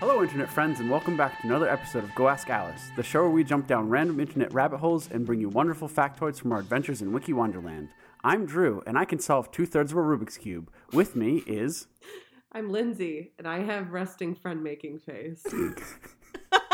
Hello, Internet friends, and welcome back to another episode of Go Ask Alice, the show where we jump down random internet rabbit holes and bring you wonderful factoids from our adventures in Wiki Wonderland. I'm Drew, and I can solve two thirds of a Rubik's Cube. With me is. I'm Lindsay, and I have resting friend making face.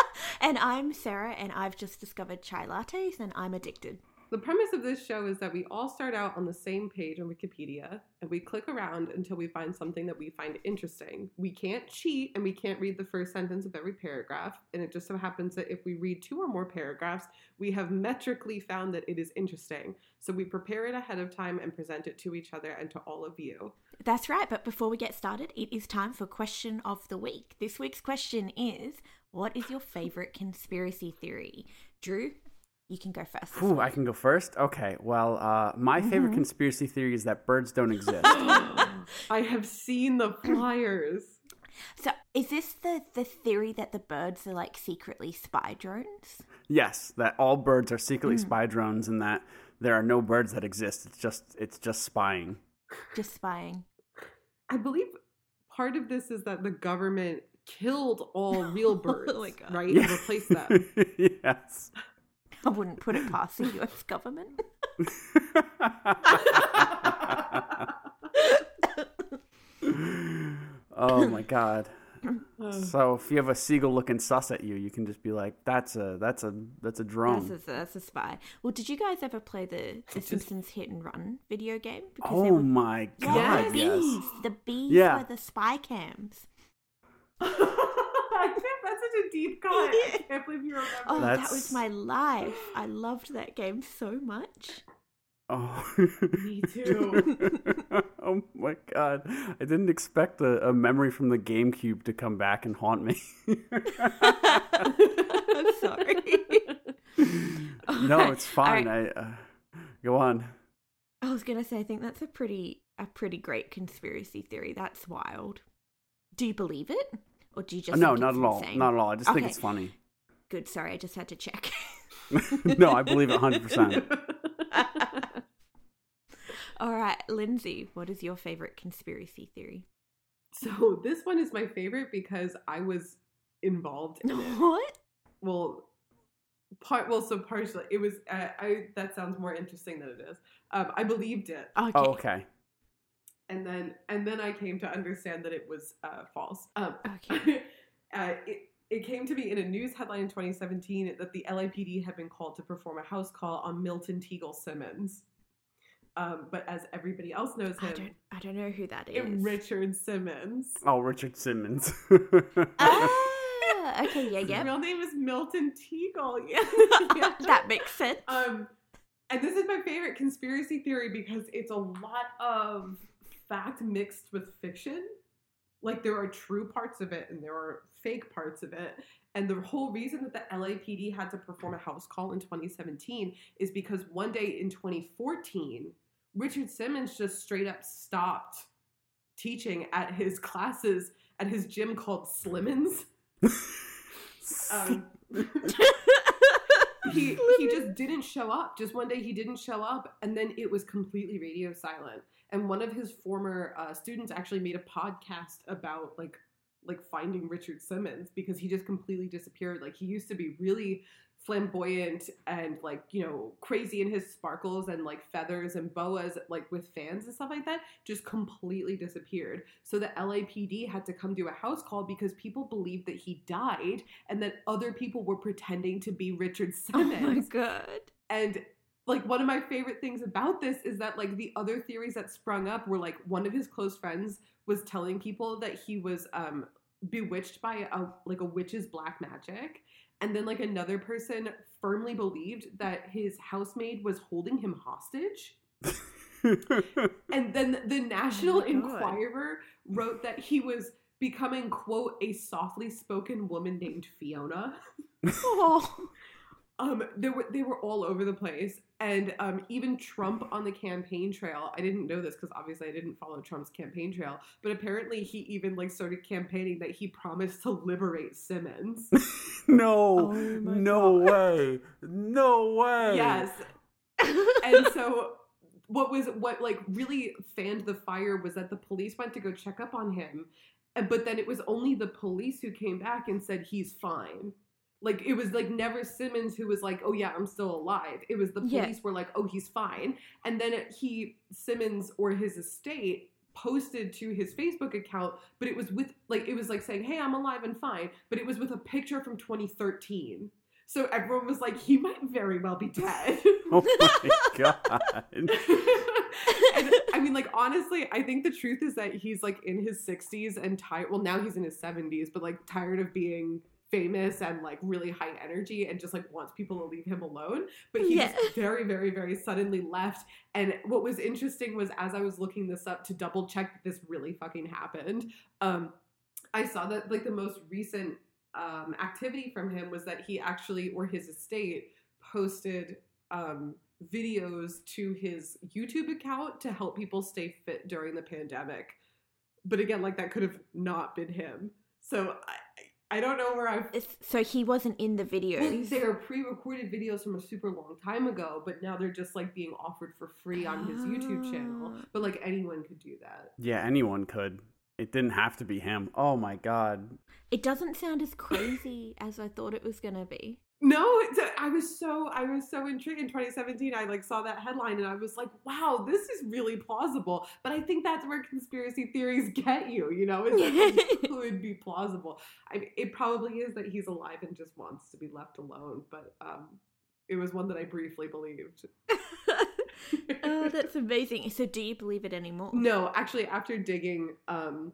And I'm Sarah, and I've just discovered chai lattes, and I'm addicted. The premise of this show is that we all start out on the same page on Wikipedia, and we click around until we find something that we find interesting. We can't cheat, and we can't read the first sentence of every paragraph, and it just so happens that if we read two or more paragraphs, we have metrically found that it is interesting. So we prepare it ahead of time and present it to each other and to all of you. That's right, but before we get started, it is time for question of the week. This week's question is What is your favorite conspiracy theory? Drew, you can go first. Ooh. I can go first? Okay, well, uh, my favorite Mhm. conspiracy theory is that birds don't exist. I have seen the flyers. So, is this the, the theory that the birds are like secretly spy drones? yes, that all birds are secretly Mm. spy drones and that there are no birds that exist. It's just it's just spying. Just spying. I believe part of this is that the government killed all real Oh birds, my God. right? And replaced them. yes. I wouldn't put it past the US government. oh my god. So if you have a seagull looking sus at you, you can just be like, "That's a that's a that's a drone." That's a, that's a spy. Well, did you guys ever play the, the Just- Simpsons Hit and Run video game? Because oh my god! the Yes. bees. The bees Yeah. were the spy cams. I can't, that's such a deep cut. I can't believe you remember. Oh, that. that was my life. I loved that game so much. Oh. Me too. oh my god! I didn't expect a, a memory from the GameCube to come back and haunt me. I'm sorry. no, it's fine. right. I uh, go on. I was gonna say, I think that's a pretty a pretty great conspiracy theory. That's wild. Do you believe it, or do you just no, think not it's at all. insane? Not at all. I just think it's funny. Good. Sorry, I just had to check. no, I believe it 100%. All right, Lindsay, what is your favorite conspiracy theory? so this one is my favorite because I was involved in it. What? Well, part well, so partially it was. Uh, I that sounds more interesting than it is. Um, I believed it, Okay. Oh, okay. And then and then I came to understand that it was uh, false. Um, Okay. uh, it, it came to me in a news headline in 2017 that the LAPD had been called to perform a house call on Milton Teagle Simmons. Um, but as everybody else knows I don't. I don't know who that is. Richard Simmons. Oh, Richard Simmons. Ah, okay. Yeah. His Yeah. real name is Milton Teagle. Yeah. that makes sense. Um, and this is my favorite conspiracy theory because it's a lot of fact mixed with fiction. Like there are true parts of it and there are fake parts of it. And the whole reason that the LAPD had to perform a house call in 2017 is because one day in 2014, Richard Simmons just straight up stopped teaching at his classes at his gym called Slimmons. Um, he he just didn't show up. Just one day he didn't show up, and then it was completely radio silent. And one of his former uh, students actually made a podcast about like like finding Richard Simmons because he just completely disappeared. Like he used to be really flamboyant and like you know crazy in his sparkles and like feathers and boas like with fans and stuff like that just completely disappeared so the LAPD had to come do a house call because people believed that he died and that other people were pretending to be Richard Simmons. oh my god. and like one of my favorite things about this is that like the other theories that sprung up were like one of his close friends was telling people that he was um bewitched by a like a witch's black magic and then like another person firmly believed that his housemaid was holding him hostage and then the National Oh my God. Enquirer wrote that he was becoming quote a softly spoken woman named Fiona Oh. Um they were they were all over the place and um even trump on the campaign trail i didn't know this because obviously i didn't follow trump's campaign trail but apparently he even like started campaigning that he promised to liberate simmons no, Oh no God. way, no way. yes and so what was what like really fanned the fire was that the police went to go check up on him but then it was only the police who came back and said he's fine. Like it was like never Simmons who was like, "Oh yeah, I'm still alive." It was the police Yeah. were like, "Oh, he's fine," and then it, he Simmons or his estate posted to his Facebook account, but it was with like it was like saying, "Hey, I'm alive and fine," but it was with a picture from 2013. So everyone was like, "He might very well be dead." Oh my god. and, I mean, like honestly, I think the truth is that he's like in his 60s and tired. Well, now he's in his 70s, but like tired of being famous and like really high energy and just like wants people to leave him alone. But he Yeah. just very, very, very suddenly left. And what was interesting was as I was looking this up to double check that this really fucking happened, um, I saw that like the most recent um, activity from him was that he actually or his estate posted um, videos to his YouTube account to help people stay fit during the pandemic. But again, like that could have not been him. So I, I don't know where I've. So he wasn't in the Well, videos. they are pre-recorded videos from a super long time ago, but now they're just like being offered for free on his YouTube channel. Ah. But like anyone could do that. Yeah, anyone could. It didn't have to be him. Oh my god. It doesn't sound as crazy as I thought it was gonna be. No, I was so I was so intrigued in 2017. I like saw that headline and I was like, "Wow, this is really plausible." But I think that's where conspiracy theories get you. You know, is that it could be plausible. I mean, it probably is that he's alive and just wants to be left alone. But um, it was one that I briefly believed. oh, that's amazing. So, do you believe it anymore? No, actually, after digging, um,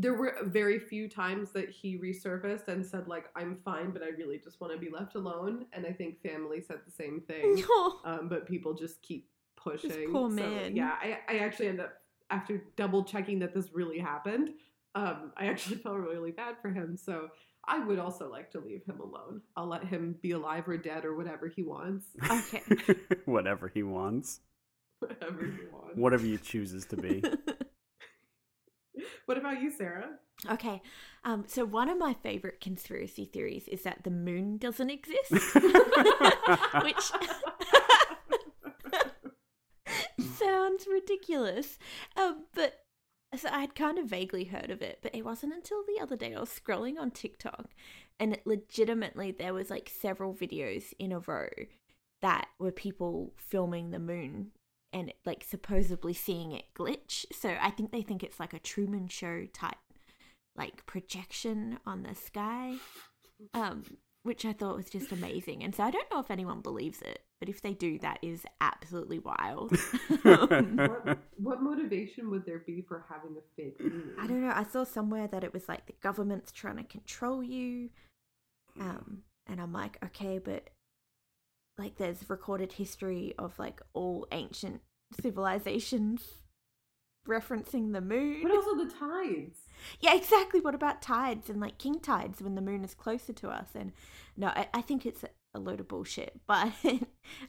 there were very few times that he resurfaced and said like, "I'm fine, but I really just want to be left alone." And I think family said the same thing. Um, but people just keep pushing. poor So, man. yeah, I, I actually end up after double checking that this really happened. Um, I actually felt really bad for him. So I would also like to leave him alone. I'll let him be alive or dead or whatever he wants. Okay. Whatever he wants. whatever he wants. Whatever he chooses to be. What about you, Sarah? okay. Um, so one of my favorite conspiracy theories is that the moon doesn't exist. Which sounds ridiculous. Um, but so I had kind of vaguely heard of it, but it wasn't until the other day I was scrolling on TikTok and it legitimately there was like several videos in a row that were people filming the moon and like supposedly seeing it glitch. So I think they think it's like a Truman show type like projection on the sky. Um which I thought was just amazing. And so I don't know if anyone believes it, but if they do, that is absolutely wild. What, what motivation would there be for having a fake? I don't know. I saw somewhere that it was like the government's trying to control you. Um, and I'm like, okay, but like there's recorded history of like all ancient civilizations referencing the moon. But also the tides. Yeah, exactly. What about tides and like king tides when the moon is closer to us? And no, I, I think it's a load of bullshit, but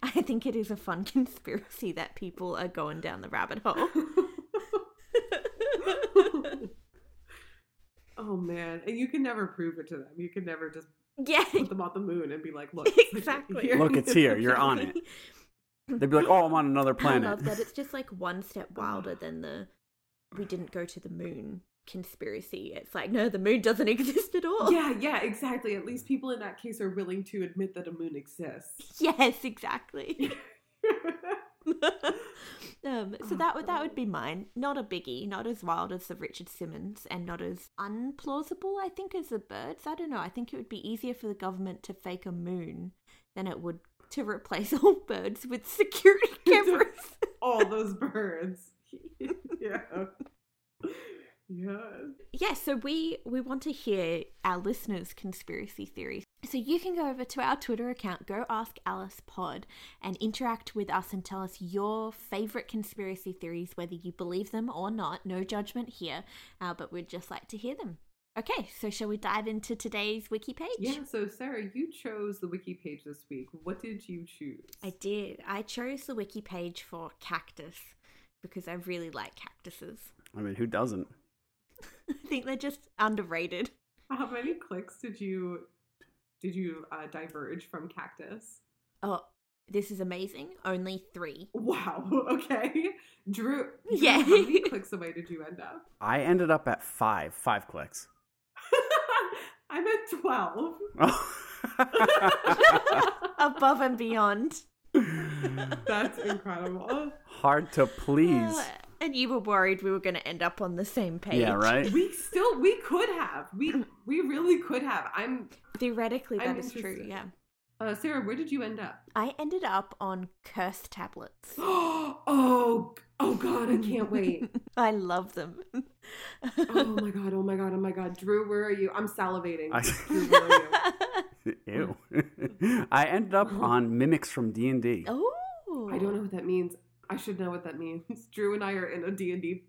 I think it is a fun conspiracy that people are going down the rabbit hole. oh man, and you can never prove it to them. You can never just yeah, put them on the moon and be like, "Look, it's Exactly. here." Look, it's here. You're on it. They'd be like, "Oh, I'm on another planet. I love that. It's just like one step wilder than the we didn't go to the moon conspiracy. It's like, no, the moon doesn't exist at all. Yeah, yeah, exactly. At least people in that case are willing to admit that a moon exists. Yes, exactly. um, so that would that would be mine. Not a biggie, not as wild as the Richard Simmons, and not as unplausible. I think as the birds. I don't know. I think it would be easier for the government to fake a moon than it would to replace all birds with security cameras. All those birds. yeah. Yeah. yeah, so we we want to hear our listeners' conspiracy theories. So you can go over to our Twitter account, go ask Alice Pod, and interact with us and tell us your favorite conspiracy theories, whether you believe them or not. No judgment here, uh, but we'd just like to hear them. Okay, so shall we dive into today's wiki page? Yeah, so Sarah, you chose the wiki page this week. What did you choose? I did. I chose the wiki page for cactus because I really like cactuses. I mean, who doesn't? I think they're just underrated. How many clicks did you did you uh, diverge from cactus? Oh, This is amazing. Only three. Wow. Okay. Drew. Drew, Yeah. How many clicks away did you end up? I ended up at five, five clicks. I'm at 12. Above and beyond. That's incredible. Hard to please. And you were worried we were going to end up on the same page. Yeah, right? We still we could have. We we really could have. I'm Theoretically, that I'm is true. Yeah. uh Sarah, where did you end up? I ended up on curse tablets. oh oh god, I can't wait. I love them. Oh my god, oh my god, oh my god. Drew, where are you? I'm salivating. I- Drew, where are you? Ew. I ended up on mimics from D and D. oh. I don't know what that means. I should know what that means. Drew and I are in a D&D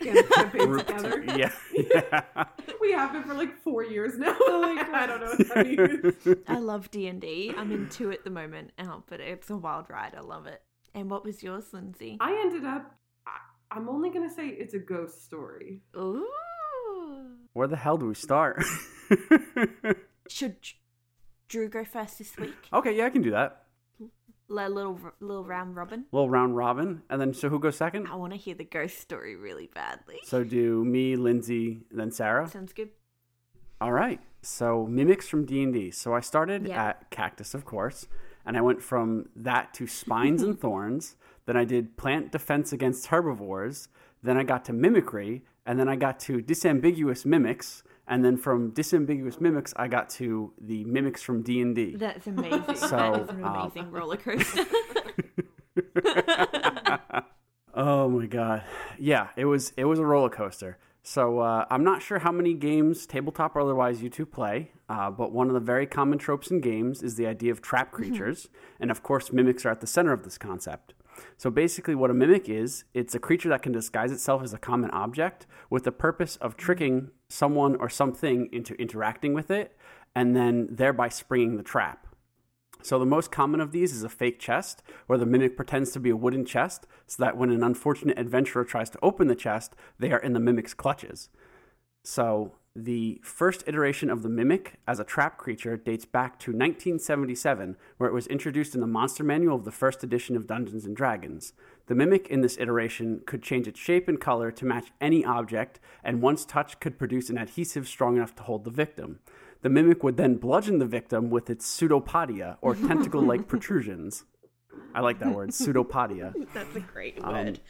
campaign together. Yeah, yeah. We have been for like four years now. Oh my God. I don't know what that means. I love D and D. I'm in two at the moment, oh, but it's a wild ride. I love it. And what was yours, Lindsay? I ended up. I- I'm only gonna say it's a ghost story. Ooh. Where the hell do we start? Should Drew go first this week? okay, yeah, I can do that. A little little round robin. Little round robin, and then so who goes second? I want to hear the ghost story really badly. So do me, Lindsay, then Sarah. Sounds good. All right. So mimics from D and D. So I started Yeah. at cactus, of course, and I went from that to spines and thorns. Then I did plant defense against herbivores. Then I got to mimicry, and then I got to disambiguous mimics. And then from disambiguous mimics, I got to the mimics from D and D. That's amazing. So, that is an um, amazing roller coaster. Oh my god. Yeah, it was it was a roller coaster. So uh, I'm not sure how many games, tabletop or otherwise, you two play, uh, but one of the very common tropes in games is the idea of trap creatures, and of course, mimics are at the center of this concept. So basically, what a mimic is, it's a creature that can disguise itself as a common object with the purpose of tricking someone or something into interacting with it, and then thereby springing the trap. So the most common of these is a fake chest, where the mimic pretends to be a wooden chest, so that when an unfortunate adventurer tries to open the chest, they are in the mimic's clutches. So the first iteration of the mimic as a trap creature dates back to 1977, where it was introduced in the monster manual of the first edition of Dungeons and Dragons. The mimic in this iteration could change its shape and color to match any object, and once touched could produce an adhesive strong enough to hold the victim. The mimic would then bludgeon the victim with its pseudopodia, or tentacle like protrusions. I like that word, pseudopodia. That's a great Um, word.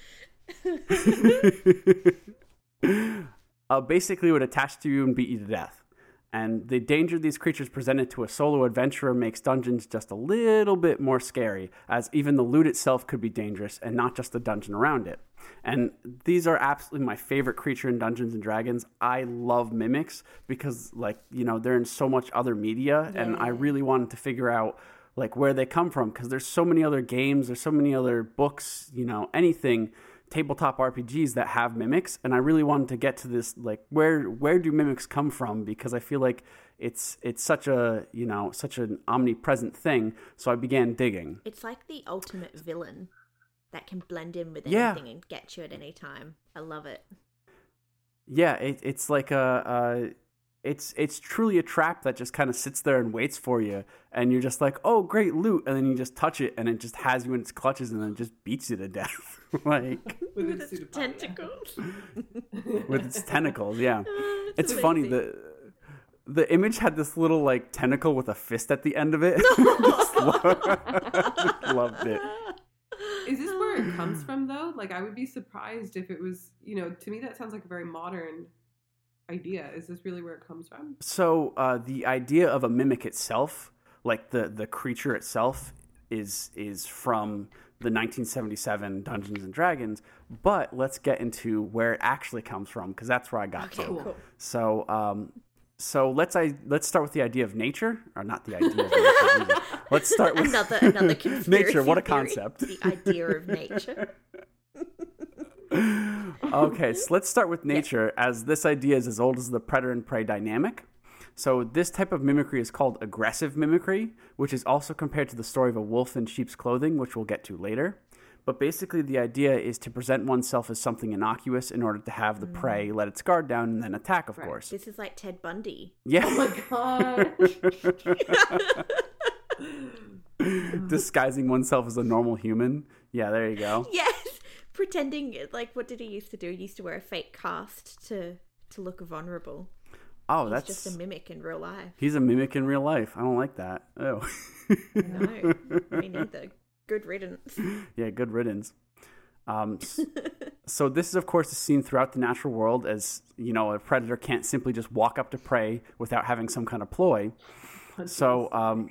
uh, basically would attach to you and beat you to death. And the danger these creatures presented to a solo adventurer makes dungeons just a little bit more scary, as even the loot itself could be dangerous and not just the dungeon around it. And these are absolutely my favorite creature in Dungeons and Dragons. I love mimics because, like, you know, they're in so much other media, and I really wanted to figure out like where they come from because there's so many other games, there's so many other books, you know, anything tabletop RPGs that have mimics and I really wanted to get to this like where where do mimics come from because I feel like it's it's such a, you know, such an omnipresent thing. So I began digging. It's like the ultimate villain that can blend in with Yeah. anything and get you at any time. I love it. Yeah, it, it's like a, a it's it's truly a trap that just kind of sits there and waits for you and you're just like, "Oh, great loot." And then you just touch it and it just has you in its clutches and then just beats you to death. like With, With its its tentacles. with its tentacles, yeah. Oh, It's funny the the image had this little like tentacle with a fist at the end of it. Just lo- loved it. Is this where it comes from though? Like I would be surprised if it was, you know, to me that sounds like a very modern idea. Is this really where it comes from? So uh, the idea of a mimic itself, like the the creature itself, is is from the 1977 Dungeons and Dragons. But let's get into where it actually comes from because that's where I got Okay, to. cool. So um, so let's I let's start with the idea of nature, or not the idea. of nature. let's start with another another conspiracy nature. What a theory. concept. The idea of nature. okay, so let's start with nature, as this idea is as old as the predator and prey dynamic. So, this type of mimicry is called aggressive mimicry, which is also compared to the story of a wolf in sheep's clothing, which we'll get to later. But basically, the idea is to present oneself as something innocuous in order to have the mm-hmm. prey let its guard down and then attack, of course. This is like Ted Bundy. Yeah. Oh my god. disguising oneself as a normal human. Yeah, there you go. Yes, pretending like what did he used to do? He used to wear a fake cast to to look vulnerable. Oh, He's that's just a mimic in real life. he's a mimic in real life. I don't like that. Oh, No, me neither. Good riddance. yeah, good riddance. Um, so this is of course a scene throughout the natural world, as you know, a predator can't simply just walk up to prey without having some kind of ploy. So, um,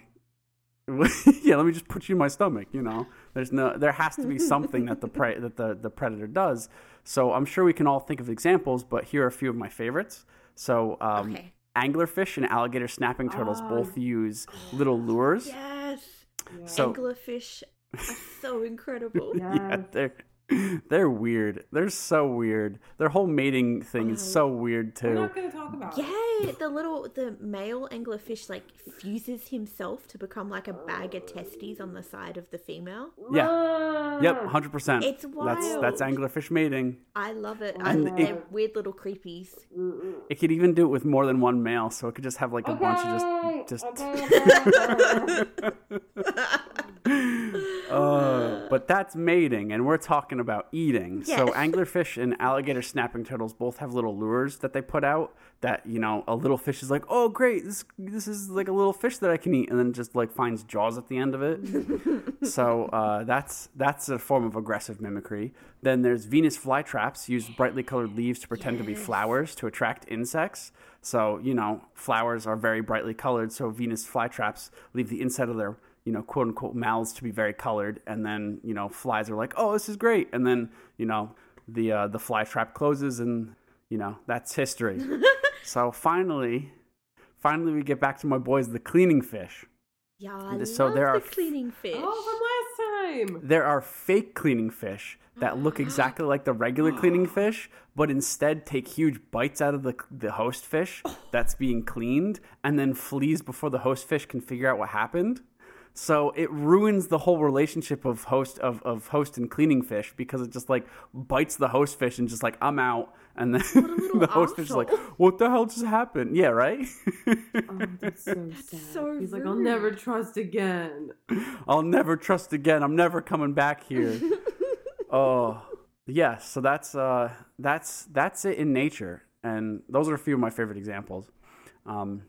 yeah, let me just put you in my stomach. You know, there's no, there has to be something that the prey that the the predator does. So I'm sure we can all think of examples, but here are a few of my favorites. So, um, Okay. anglerfish and alligator snapping turtles Oh, both use little lures. Yes, So anglerfish are so incredible. yeah, they're they're weird. They're so weird. Their whole mating thing is um, so weird We're too. not going to talk about it. Yeah, the little the male anglerfish like fuses himself to become like a bag of testes on the side of the female. Yeah. Yep, hundred percent. It's That's that's anglerfish mating. I love it. I, And they're weird little creepies. It could even do it with more than one male, so it could just have like a bunch of just just. Uh, but that's mating, and we're talking about eating. So anglerfish and alligator snapping turtles both have little lures that they put out. That you know, a little fish is like, "Oh, great! This this is like a little fish that I can eat," and then just like finds jaws at the end of it. so uh, that's that's a form of aggressive mimicry. Then there's Venus flytraps use brightly colored leaves to pretend to be flowers to attract insects. So you know, flowers are very brightly colored. So Venus flytraps leave the inside of their you know quote unquote mouths to be very colored, and then you know flies are like, oh, this is great, and then you know the uh, the fly trap closes, and you know that's history. so finally, finally we get back to my boys, the cleaning fish. Yeah, I So love there the are- cleaning fish. Oh, from last time. There are fake cleaning fish that look exactly like the regular cleaning fish, but instead take huge bites out of the the host fish that's being cleaned, and then flees before the host fish can figure out what happened. So it ruins the whole relationship of host of, of host and cleaning fish because it just like bites the host fish and just like I'm out, and then the host fish is like, "What the hell just happened?" Yeah, right. Oh, that's so sad. so He's like, I'll never trust again. I'll never trust again. I'm never coming back here. oh, yeah. So that's uh, that's that's it in nature, and those are a few of my favorite examples. Um,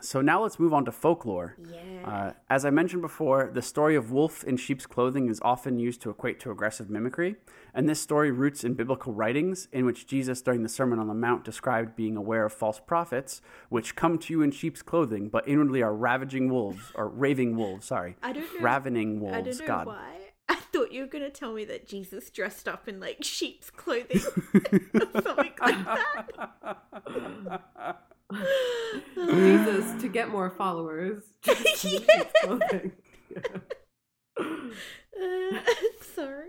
so now let's move on to folklore. Yeah. Uh, as I mentioned before, the story of wolf in sheep's clothing is often used to equate to aggressive mimicry, and this story roots in biblical writings in which Jesus, during the Sermon on the Mount, described being aware of false prophets, which come to you in sheep's clothing, but inwardly are ravaging wolves, or raving wolves, sorry. I don't know. Ravening I wolves, don't know God. why. I thought you were gonna tell me that Jesus dressed up in like sheep's clothing or something like that. Jesus, to get more followers. Uh, sorry.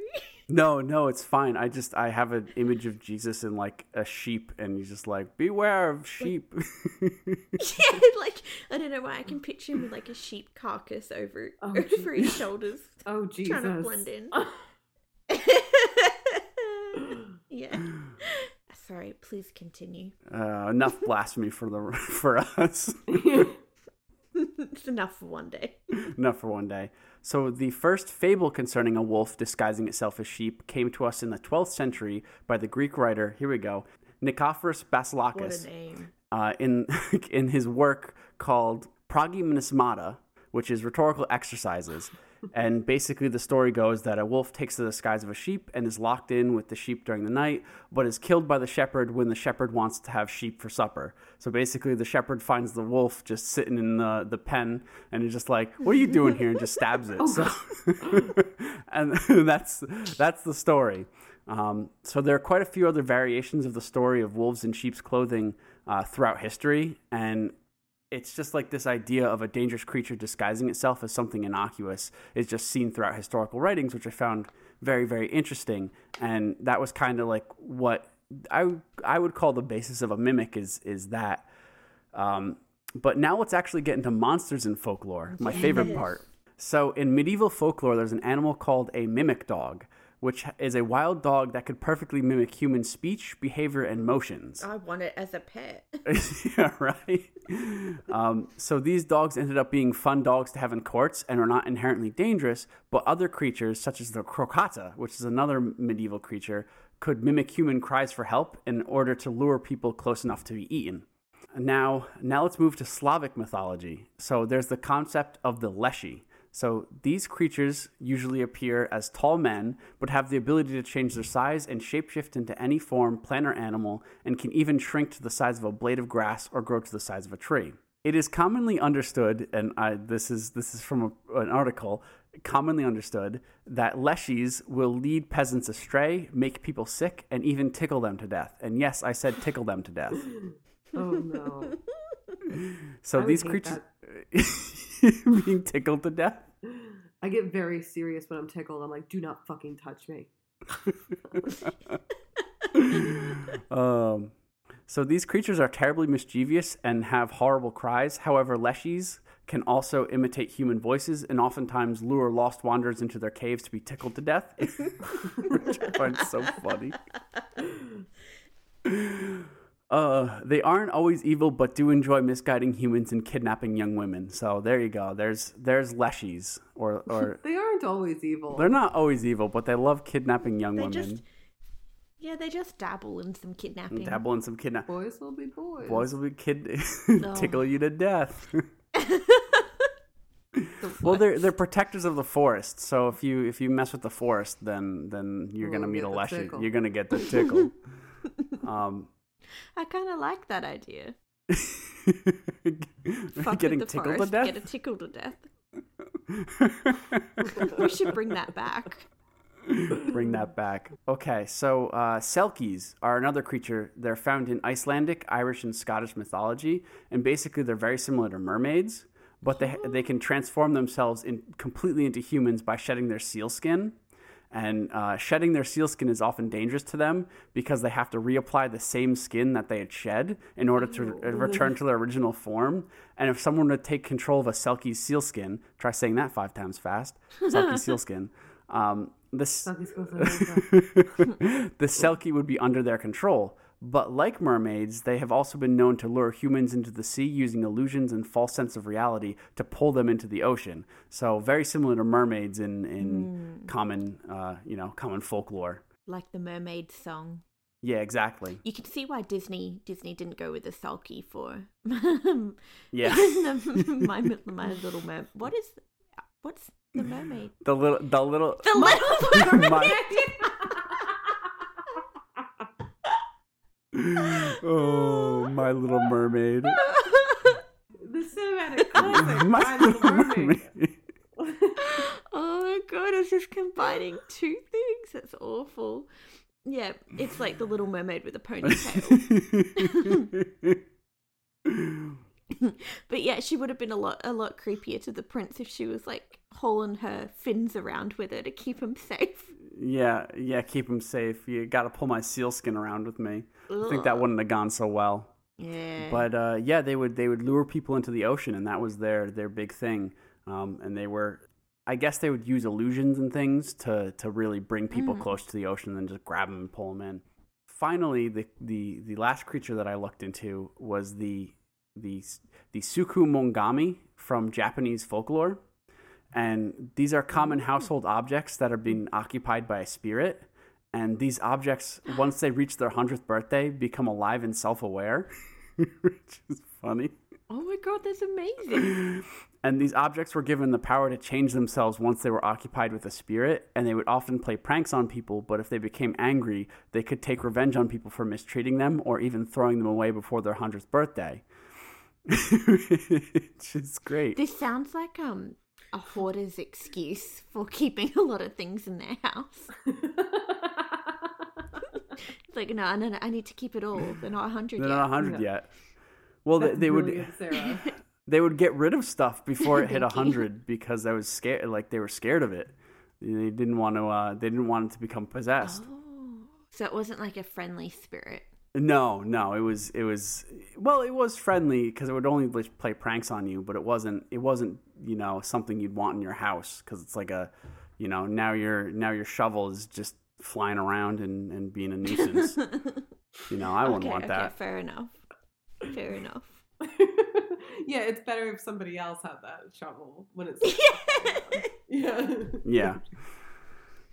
No, no, it's fine. I just I have an image of Jesus in like a sheep, and he's just like, "Beware of sheep." Yeah, like I don't know why I can picture him with like a sheep carcass over Oh, over his shoulders, Oh, Jesus. trying to blend in. yeah. Sorry, please continue. uh, enough blasphemy for the for us. it's enough for one day. enough for one day. So the first fable concerning a wolf disguising itself as sheep came to us in the 12th century by the Greek writer. Here we go, Nicephorus What Basilakis. a name. uh, in in his work called Progymnasmata, which is rhetorical exercises. And basically, the story goes that a wolf takes the disguise of a sheep and is locked in with the sheep during the night, but is killed by the shepherd when the shepherd wants to have sheep for supper. So basically, the shepherd finds the wolf just sitting in the, the pen and is just like, "What are you doing here?" and just stabs it. so, and that's that's the story. Um, so there are quite a few other variations of the story of wolves in sheep's clothing uh, throughout history, and it's just like this idea of a dangerous creature disguising itself as something innocuous is just seen throughout historical writings, which I found very, very interesting. And that was kind of like what I I would call the basis of a mimic is is that. Um, but now let's actually get into monsters in folklore, my favorite part. So in medieval folklore, there's an animal called a mimic dog, which is a wild dog that could perfectly mimic human speech, behavior, and motions. I want it as a pet. yeah, right. Um, so these dogs ended up being fun dogs to have in courts and are not inherently dangerous, but other creatures, such as the crocotta, which is another medieval creature, could mimic human cries for help in order to lure people close enough to be eaten. Now, now let's move to Slavic mythology. So there's the concept of the Leshy. So these creatures usually appear as tall men, but have the ability to change their size and shapeshift into any form, plant or animal, and can even shrink to the size of a blade of grass or grow to the size of a tree. It is commonly understood, and I, this is this is from a, an article. Commonly understood that leshies will lead peasants astray, make people sick, and even tickle them to death. And yes, I said tickle them to death. Oh no. So I these creatures being tickled to death. I get very serious when I'm tickled. I'm like, do not fucking touch me. um, so these creatures are terribly mischievous and have horrible cries. However, leshies can also imitate human voices and oftentimes lure lost wanderers into their caves to be tickled to death, which I find so funny. Uh, they aren't always evil, but do enjoy misguiding humans and kidnapping young women. So there you go. There's there's leshies, or or They aren't always evil. they're not always evil, but they love kidnapping young They women. just yeah, they just dabble in some kidnapping. Dabble in some kidnapping. Boys will be boys. Boys will be kid Oh. tickle you to death. The well, they're they're protectors of the forest. So if you if you mess with the forest, then then you're gonna meet a the leshy. You're gonna get the tickle. um, I kind of like that idea. Fuck getting with the tickled forest, to Get a death. tickle to death. we should bring that back. Bring that back. Okay, so uh, selkies are another creature. They're found in Icelandic, Irish, and Scottish mythology, and basically they're very similar to mermaids, but they they can transform themselves in completely into humans by shedding their seal skin. And uh, shedding their seal skin is often dangerous to them because they have to reapply the same skin that they had shed in order to uh, return to their original form. And if someone would take control of a Selkie's seal skin, try saying that five times fast, Selkie seal skin, um, this Sucky's goes over. the Selkie would be under their control. But like mermaids, they have also been known to lure humans into the sea using illusions and false sense of reality to pull them into the ocean. So very similar to mermaids in in common uh, you know common folklore. Like the mermaid song. Yeah, exactly. You can see why Disney Disney didn't go with the selkie for Yeah, my my little mermaid. What is what's the mermaid? the little the little The little mermaid. My- oh, my little mermaid. the cinematic classic, my My Little Mermaid. oh my god, it's just combining two things. That's awful. Yeah, it's like the Little Mermaid with a ponytail. but yeah, she would have been a lot a lot creepier to the prince if she was like hauling her fins around with her to keep him safe. Yeah, yeah. Keep him safe. You got to pull my seal skin around with me. I think that wouldn't have gone so well. Yeah. But uh, yeah, they would they would lure people into the ocean, and that was their their big thing. Um, and they were, I guess, they would use illusions and things to to really bring people Mm. close to the ocean, and then just grab them and pull them in. Finally, the the the last creature that I looked into was the the the Tsukumogami from Japanese folklore, and these are common household objects that are being occupied by a spirit. And these objects, once they reach their hundredth birthday, become alive and self-aware, which is funny. oh my god, that's amazing. And these objects were given the power to change themselves once they were occupied with a spirit, and they would often play pranks on people. But if they became angry, they could take revenge on people for mistreating them or even throwing them away before their hundredth birthday. Which is great. This sounds like um a hoarder's excuse for keeping a lot of things in their house. It's like, no, no, no, I need to keep it all. They're not 100 They're yet. not hundred Yeah. yet. Well, they, That's they would they would get rid of stuff before it hit Thank you. hundred because I was scared. Like they were scared of it. They didn't want to. Uh, they didn't want it to become possessed. Oh. So it wasn't like a friendly spirit. No, no, it was it was well, it was friendly because it would only like, play pranks on you, but it wasn't it wasn't you know something you'd want in your house because it's like a you know now your now your shovel is just flying around and, and being a nuisance. you know, I wouldn't okay, want okay, that. Fair enough. Fair enough. yeah, it's better if somebody else had that shovel when it's Yeah. yeah. Yeah.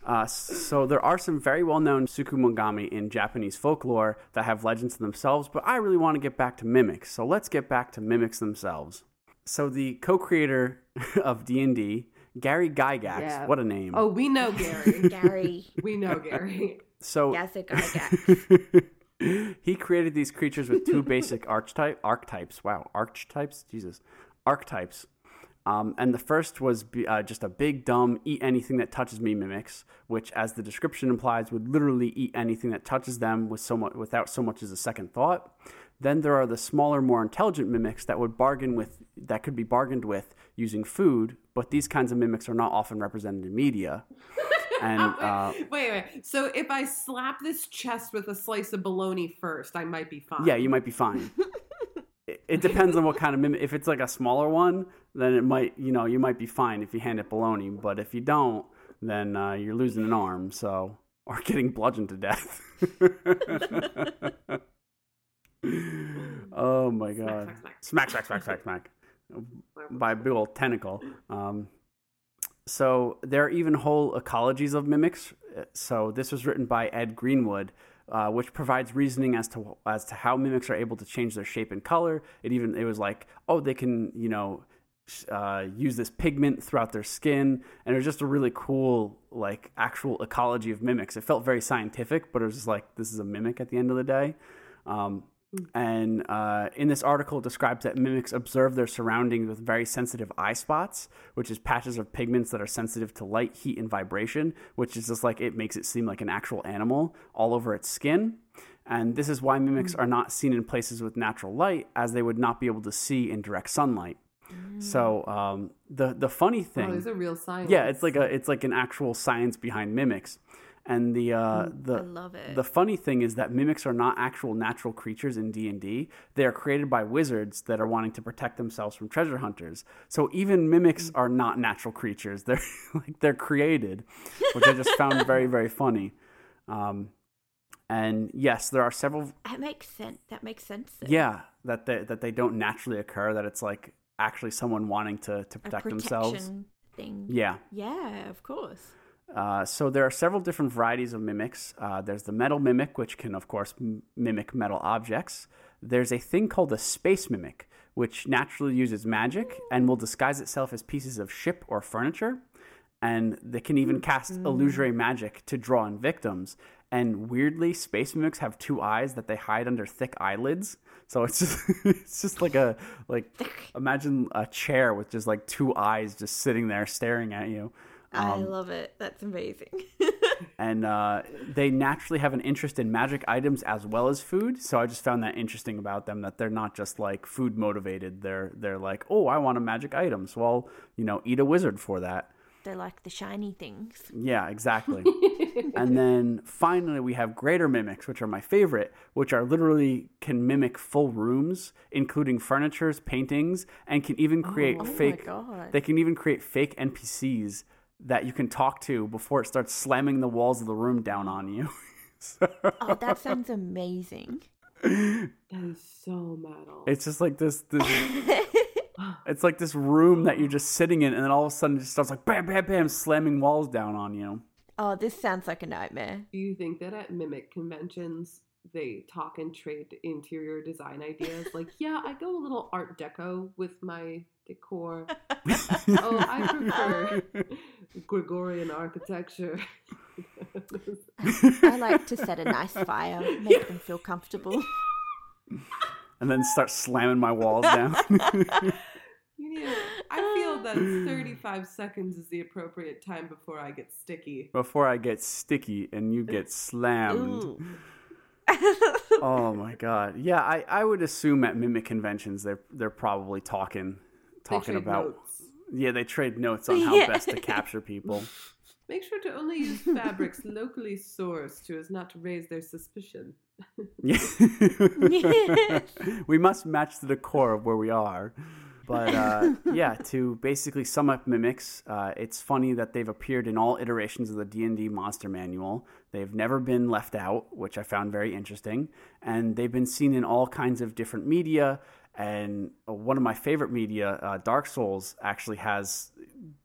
Uh, so there are some very well-known Tsukumogami in Japanese folklore that have legends themselves, but I really want to get back to mimics. So let's get back to mimics themselves. So the co-creator of D&D, Gary Gygax, Yeah. what a name. Oh, we know Gary. Gary. we know Gary. so Gazza Gygax. he created these creatures with two basic archetype archetypes. Wow, archetypes, Jesus, archetypes. Um, and the first was uh, just a big, dumb, eat anything that touches me mimics, which, as the description implies, would literally eat anything that touches them with so much, without so much as a second thought. Then there are the smaller, more intelligent mimics that would bargain with, that could be bargained with using food, but these kinds of mimics are not often represented in media. And uh, wait, wait. So if I slap this chest with a slice of bologna first, I might be fine. Yeah, you might be fine. it, it depends on what kind of mimic. If it's like a smaller one, then it might, you know, you might be fine if you hand it bologna. But if you don't, then uh, you're losing an arm, so or getting bludgeoned to death. oh my god! smack, Smack, smack, smack, smack, by a big old tentacle. Um, so there are even whole ecologies of mimics. So this was written by Ed Greenwood, uh, which provides reasoning as to as to how mimics are able to change their shape and color. It even it was like, oh, they can you know uh, use this pigment throughout their skin, and it was just a really cool like actual ecology of mimics. It felt very scientific, but it was just like this is a mimic at the end of the day. Um, and uh, in this article, it describes that mimics observe their surroundings with very sensitive eye spots, which is patches of pigments that are sensitive to light, heat, and vibration, which is just like it makes it seem like an actual animal all over its skin. And this is why mimics are not seen in places with natural light, as they would not be able to see in direct sunlight. So um, the the funny thing, Oh, thing, there's a real science. yeah, it's like a it's like an actual science behind mimics, and the uh, the I love it. the funny thing is that mimics are not actual natural creatures in D&D. They are created by wizards that are wanting to protect themselves from treasure hunters. So even mimics are not natural creatures. They're like they're created, which I just found very very funny. Um, and yes, there are several that makes sense. That makes sense. though. yeah, that they, that they don't naturally occur that it's like actually someone wanting to to protect themselves. thing. Yeah. Yeah, of course. Uh, so there are several different varieties of mimics. Uh, there's the metal mimic, which can, of course, m- mimic metal objects. There's a thing called the space mimic, which naturally uses magic and will disguise itself as pieces of ship or furniture. And they can even cast illusory magic to draw in victims. And weirdly, space mimics have two eyes that they hide under thick eyelids. So it's just it's just like a like imagine a chair with just like two eyes just sitting there staring at you. I Um, love it. That's amazing. and uh, they naturally have an interest in magic items as well as food. So I just found that interesting about them that they're not just like food motivated. They're they're like, oh, I want a magic item, so I'll you know eat a wizard for that. They're like the shiny things. Yeah, exactly. and then finally, we have greater mimics, which are my favorite, which are literally can mimic full rooms, including furnitures, paintings, and can even create Oh my fake. God. They can even create fake NPCs that you can talk to before it starts slamming the walls of the room down on you. So- Oh, that sounds amazing. That is so metal. it's just like this. this it's like this room that you're just sitting in, and then all of a sudden it just starts like bam, bam, bam, slamming walls down on you. oh, this sounds like a nightmare. Do you think that at mimic conventions they talk and trade interior design ideas? Like, yeah, I go a little art deco with my decor. oh, I prefer Gregorian architecture. I like to set a nice fire, make them feel comfortable. and then start slamming my walls down. You need. I feel that 35 seconds is the appropriate time before I get sticky. Before I get sticky and you get slammed. Ooh. Oh my god. Yeah, I, I would assume at mimic conventions they're they're probably talking They talking about notes. Yeah, they trade notes on how Yeah. best to capture people. Make sure to only use fabrics locally sourced so as not to raise their suspicion. Yeah. we must match the decor of where we are. But uh, yeah, to basically sum up mimics, uh, it's funny that they've appeared in all iterations of the D and D Monster Manual. They've never been left out, which I found very interesting, and they've been seen in all kinds of different media. And uh, one of my favorite media, uh, Dark Souls, actually has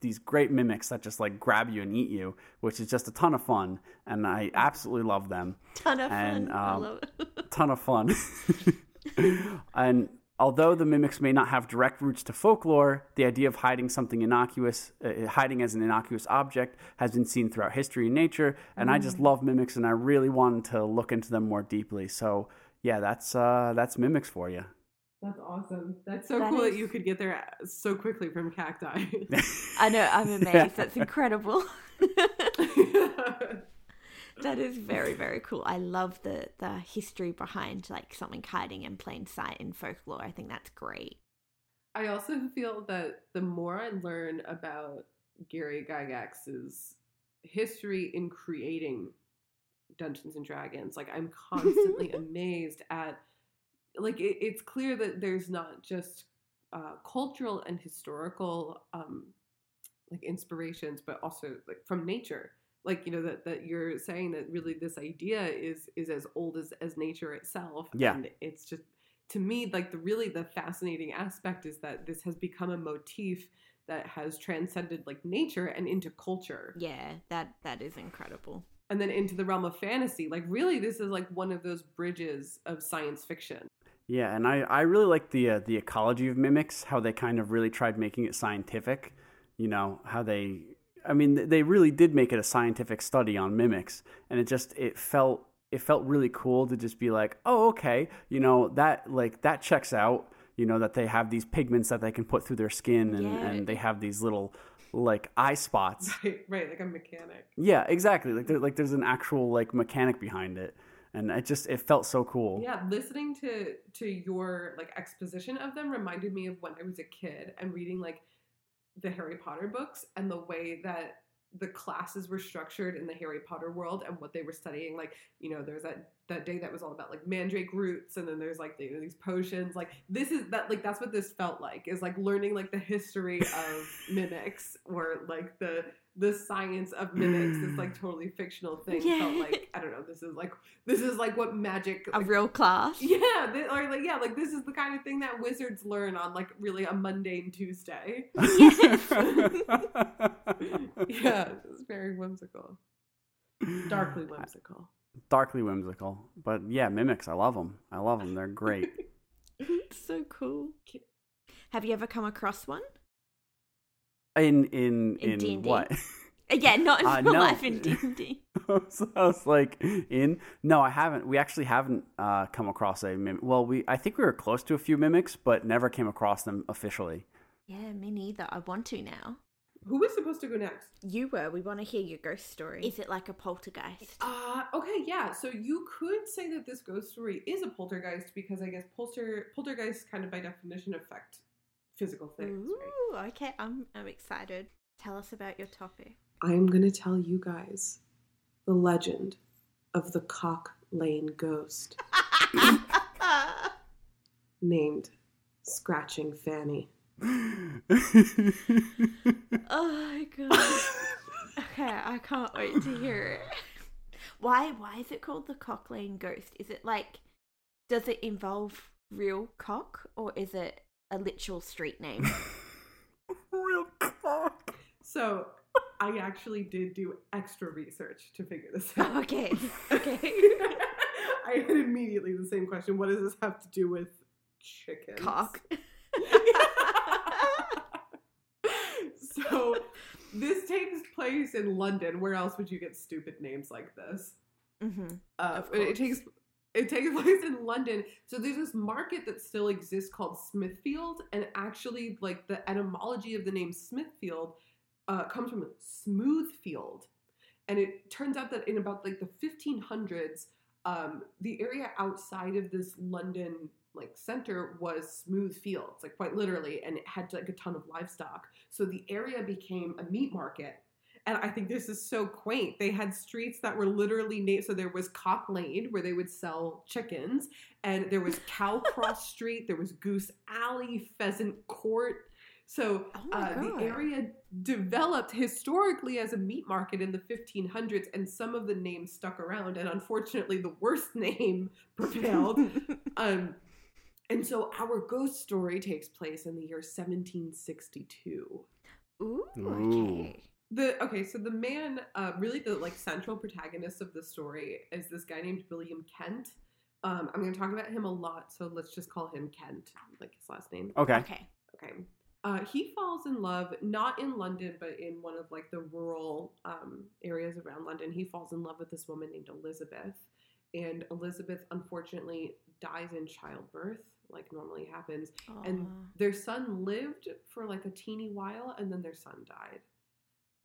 these great mimics that just like grab you and eat you, which is just a ton of fun, and I absolutely love them. Ton of And, fun. I um, love it. ton of fun. and although the mimics may not have direct roots to folklore, the idea of hiding something innocuous, uh, hiding as an innocuous object, has been seen throughout history and nature. And I just love mimics, and I really wanted to look into them more deeply. So yeah, that's uh, that's mimics for you. That's awesome. That's so That cool is- that you could get there uh, so quickly from cacti. I know. I'm amazed. That's incredible. that is very very cool. I love the the history behind like something hiding in plain sight in folklore. I think that's great. I also feel that the more I learn about Gary Gygax's history in creating Dungeons and Dragons, like I'm constantly amazed at like it, it's clear that there's not just uh, cultural and historical um, like inspirations, but also like from nature. Like you know that that you're saying that really this idea is is as old as as nature itself. Yeah. and it's just to me like the really the fascinating aspect is that this has become a motif that has transcended like nature and into culture Yeah, that that is incredible. and then into the realm of fantasy like really this is like one of those bridges of science fiction Yeah, and I, I really like the uh, the ecology of mimics, how they kind of really tried making it scientific. You know, how they I mean they really did make it a scientific study on mimics and it just it felt it felt really cool to just be like, "Oh, okay, you know, that like that checks out." You know that they have these pigments that they can put through their skin and, Yeah. and they have these little like eye spots. right right like a mechanic Yeah, exactly. Like there, like there's an actual like mechanic behind it. And it just it felt so cool. yeah listening to to your like exposition of them reminded me of when i was a kid and reading like the harry potter books and the way that the classes were structured in the harry potter world and what they were studying like you know there's that that day that was all about like mandrake roots and then there's like the, these potions like this is that like that's what this felt like is like learning like the history of mimics or like the the science of mimics this like mm. totally fictional thing Yeah. felt like i don't know this is like this is like what magic A like, real class. yeah, th- or like yeah, like this is the kind of thing that wizards learn on like really a mundane Tuesday. yeah, it's very whimsical, darkly whimsical. Darkly whimsical. But yeah, mimics, I love them. I love them. They're great. so cool. Have you ever come across one? In in In in, D&D? what? Uh, Yeah, not in Uh, real no. life in D and D. so I was like, in no, I haven't. We actually haven't uh, come across a mimic. Well, we I think we were close to a few mimics, but never came across them officially. Yeah, me neither. I want to now. Who was supposed to go next? You were. We want to hear your ghost story. Is it like a poltergeist? Uh, okay, yeah. So you could say that this ghost story is a poltergeist because I guess polter poltergeists kind of by definition affect physical things. Right? Okay. I'm I'm excited. Tell us about your topic. I'm gonna tell you guys the legend of the Cock Lane Ghost, named Scratching Fanny. oh my god. okay, I can't wait to hear it. Why why is it called the Cock Lane Ghost? Is it like does it involve real cock or is it a literal street name? Real cock. So I actually did do extra research to figure this out. okay. Okay. I had immediately the same question. What does this have to do with chickens? Cock. so this takes place in London. Where else would you get stupid names like this? hmm Uh, Of it takes it takes place in London. So there's this market that still exists called Smithfield, and actually, like the etymology of the name Smithfield uh, comes from Smoothfield, and it turns out that in about like the 1500s, um, the area outside of this London like center was smooth fields, like quite literally, and it had like a ton of livestock. So the area became a meat market. And I think this is so quaint. They had streets that were literally named. So there was Cock Lane, where they would sell chickens, and there was Cow Cross Street, there was Goose Alley, Pheasant Court. So Oh uh, the area developed historically as a meat market in the 1500s, and some of the names stuck around. And unfortunately, the worst name prevailed. um, and so our ghost story takes place in the year 1762. Ooh, Ooh. Okay. The okay, so the man, uh, really the like central protagonist of the story is this guy named William Kent. Um, I'm going to talk about him a lot, so let's just call him Kent, like his last name. Okay. Okay. Okay. Uh, he falls in love not in London, but in one of like the rural um, areas around London. He falls in love with this woman named Elizabeth, and Elizabeth unfortunately dies in childbirth, like normally happens. And their son lived for like a teeny while, and then their son died.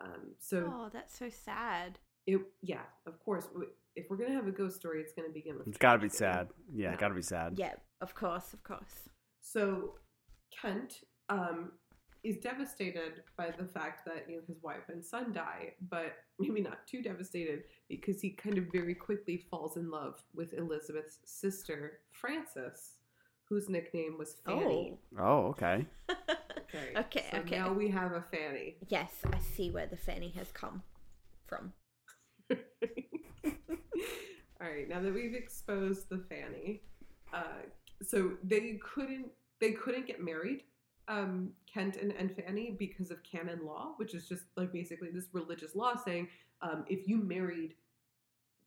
Um, so oh, that's so sad. it, yeah, of course, if we're gonna have a ghost story, it's gonna begin with. It's got to be sad. Yeah, Yeah. got to be sad. Yeah, of course, of course. So Kent um, is devastated by the fact that you know his wife and son die, but maybe not too devastated because he kind of very quickly falls in love with Elizabeth's sister Frances, whose nickname was Fanny. Oh, okay. Okay, Okay, so okay. Now we have a Fanny. yes, I see where the fanny has come from. All right, now that we've exposed the Fanny, uh, so they couldn't they couldn't get married, um, Kent and, and Fanny, because of canon law, which is just like basically this religious law saying um, if you married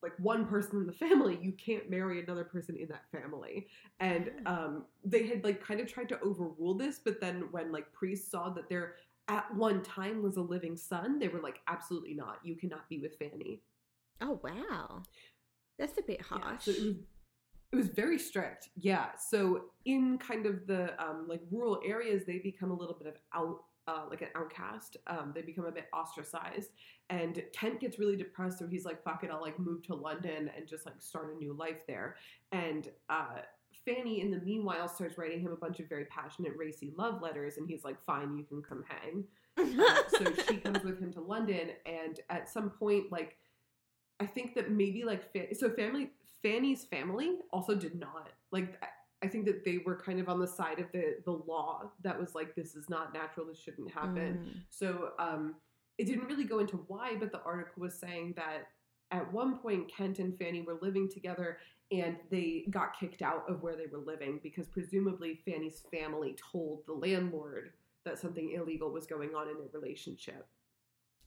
like one person in the family, you can't marry another person in that family. And um, they had like kind of tried to overrule this, but then when like priests saw that there at one time was a living son, they were like, absolutely not. You cannot be with Fanny. Oh wow, that's a bit Yeah, harsh. so it was it was very strict. Yeah. So in kind of the um, like rural areas, they become a little bit of out. Uh, like an outcast, um, they become a bit ostracized, and Kent gets really depressed. So he's like, "Fuck it, I'll like move to London and just like start a new life there." And uh, Fanny, in the meanwhile, starts writing him a bunch of very passionate, racy love letters, and he's like, "Fine, you can come hang." Uh, so she comes with him to London, and at some point, like I think that maybe like so family Fanny's family also did not like. I- I think that they were kind of on the side of the the law that was like this is not natural, this shouldn't happen. Mm. So um, it didn't really go into why, but the article was saying that at one point Kent and Fanny were living together and they got kicked out of where they were living because presumably Fanny's family told the landlord that something illegal was going on in their relationship.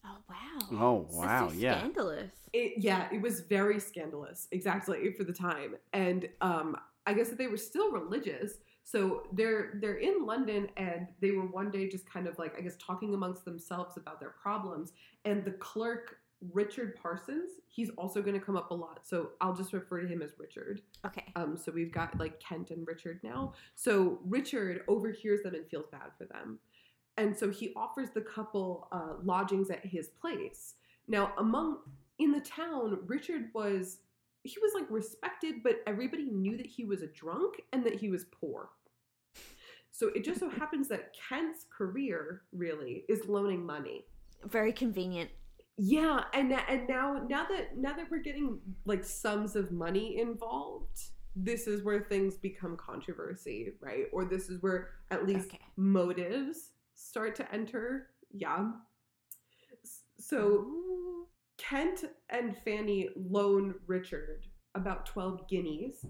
Oh wow. Oh, wow. so Yeah. Scandalous. It yeah, it was very scandalous, exactly for the time. And um, I guess that they were still religious. So they're they're in London, and they were one day just kind of like I guess talking amongst themselves about their problems. And the clerk Richard Parsons, he's also going to come up a lot. So I'll just refer to him as Richard. Okay. Um, so we've got like Kent and Richard now. So Richard overhears them and feels bad for them. And so he offers the couple uh, lodgings at his place. Now, among in the town, Richard was he was like respected, but everybody knew that he was a drunk and that he was poor. So it just so happens that Kent's career really is loaning money. Very convenient. Yeah, and and now now that now that we're getting like sums of money involved, this is where things become controversy, right? Or this is where at least Okay. motives start to enter. Yeah. So. Kent and Fanny loan Richard about 12 guineas.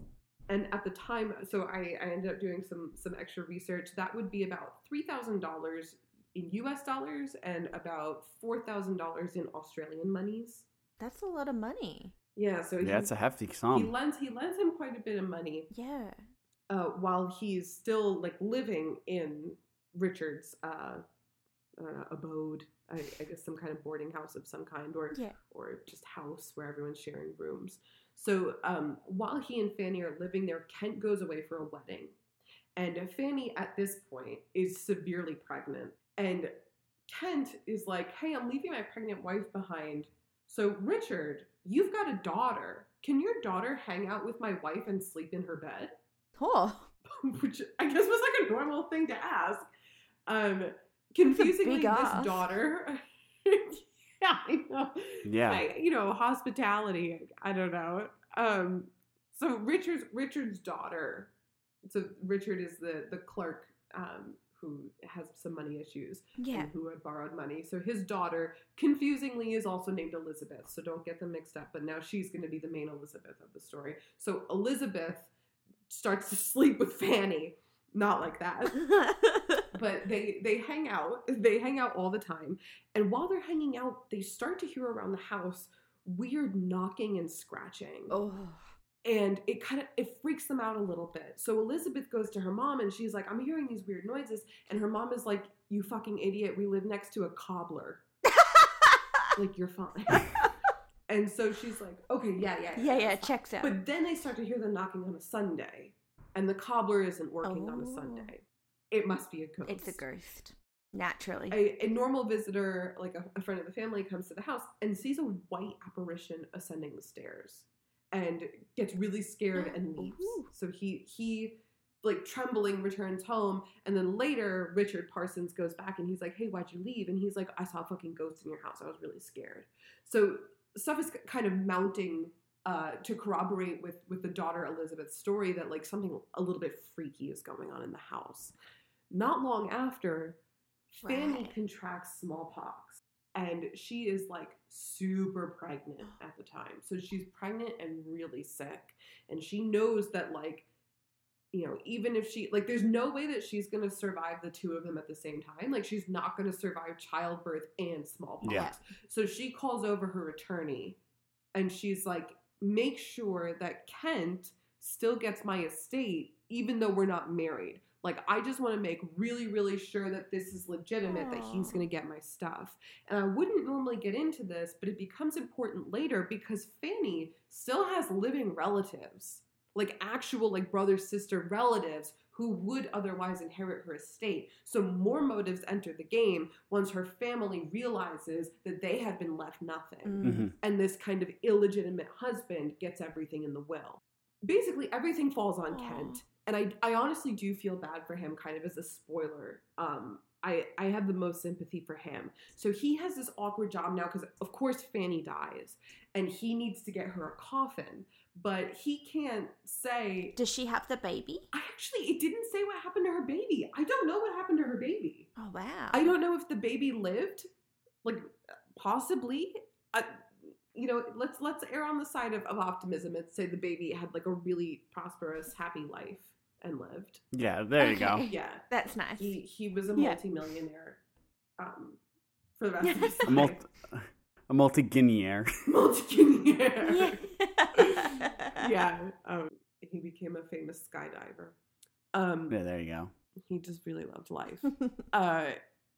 And at the time, so I, I ended up doing some some extra research. That would be about three thousand dollars in US dollars and about four thousand dollars in Australian monies. that's a lot of money. Yeah, so Yeah, he, it's a hefty sum. he sum. lends he lends him quite a bit of money Yeah. uh, while he's still like living in Richard's uh, I abode. I, I guess some kind of boarding house of some kind, or Yeah. or just house where everyone's sharing rooms. So um, while he and Fanny are living there, Kent goes away for a wedding. And Fanny, at this point, is severely pregnant. And Kent is like, hey, I'm leaving my pregnant wife behind. So, Richard, you've got a daughter. Can your daughter hang out with my wife and sleep in her bed? Oh. Which I guess was like a normal thing to ask. Um, confusingly, big this daughter yeah, I know. Yeah. I- you know, hospitality. I don't know. Um, so Richard's Richard's daughter. So Richard is the the clerk um, who has some money issues Yeah. and who had borrowed money. So his daughter, confusingly, is also named Elizabeth. So don't get them mixed up. But now she's going to be the main Elizabeth of the story. So Elizabeth starts to sleep with Fanny. Not like that but they they hang out they hang out all the time and while they're hanging out they start to hear around the house weird knocking and scratching oh. and it kind of it freaks them out a little bit so elizabeth goes to her mom and she's like i'm hearing these weird noises and her mom is like you fucking idiot we live next to a cobbler like you're fine and so she's like okay yeah yeah yeah, yeah, checks out. But then they start to hear the knocking on a Sunday, and the cobbler isn't working on a Oh. Sunday. It must be a ghost. it's a ghost. Naturally. A, a normal visitor, like a, a friend of the family, comes to the house and sees a white apparition ascending the stairs, and gets really scared and leaves. Ooh. So he he like trembling returns home and then later richard parsons goes back and he's like hey why'd you leave and he's like i saw a fucking ghost in your house i was really scared so stuff is kind of mounting uh, to corroborate with with the daughter elizabeth's story that like something a little bit freaky is going on in the house not long after fanny Right. contracts smallpox and she is like super pregnant at the time so she's pregnant and really sick and she knows that like you know even if she like there's no way that she's going to survive the two of them at the same time like she's not going to survive childbirth and smallpox Yeah. so she calls over her attorney and she's like make sure that kent still gets my estate even though we're not married like i just want to make really really sure that this is legitimate that he's going to get my stuff and i wouldn't normally get into this but it becomes important later because fanny still has living relatives like actual like brother sister relatives who would otherwise inherit her estate so more motives enter the game once her family realizes that they have been left nothing Mm. Mhm. and this kind of illegitimate husband gets everything in the will. Basically, everything falls on Aw. Kent, and I, I honestly do feel bad for him, kind of as a spoiler. Um, I, I have the most sympathy for him. So he has this awkward job now because, of course, Fanny dies, and he needs to get her a coffin, but he can't say. Does she have the baby? I actually, it didn't say what happened to her baby. I don't know what happened to her baby. Oh wow. I don't know if the baby lived, like possibly. I, you know, let's let's err on the side of, of optimism and say the baby had like a really prosperous, happy life and lived. Yeah, there you go. Yeah, That's nice. he he was a Yeah. multimillionaire um, for the rest of his A life. multi, a multi-guineaire. Multi-millionaire. yeah. yeah, um, he became a famous skydiver. Um, Yeah, there you go. he just really loved life. uh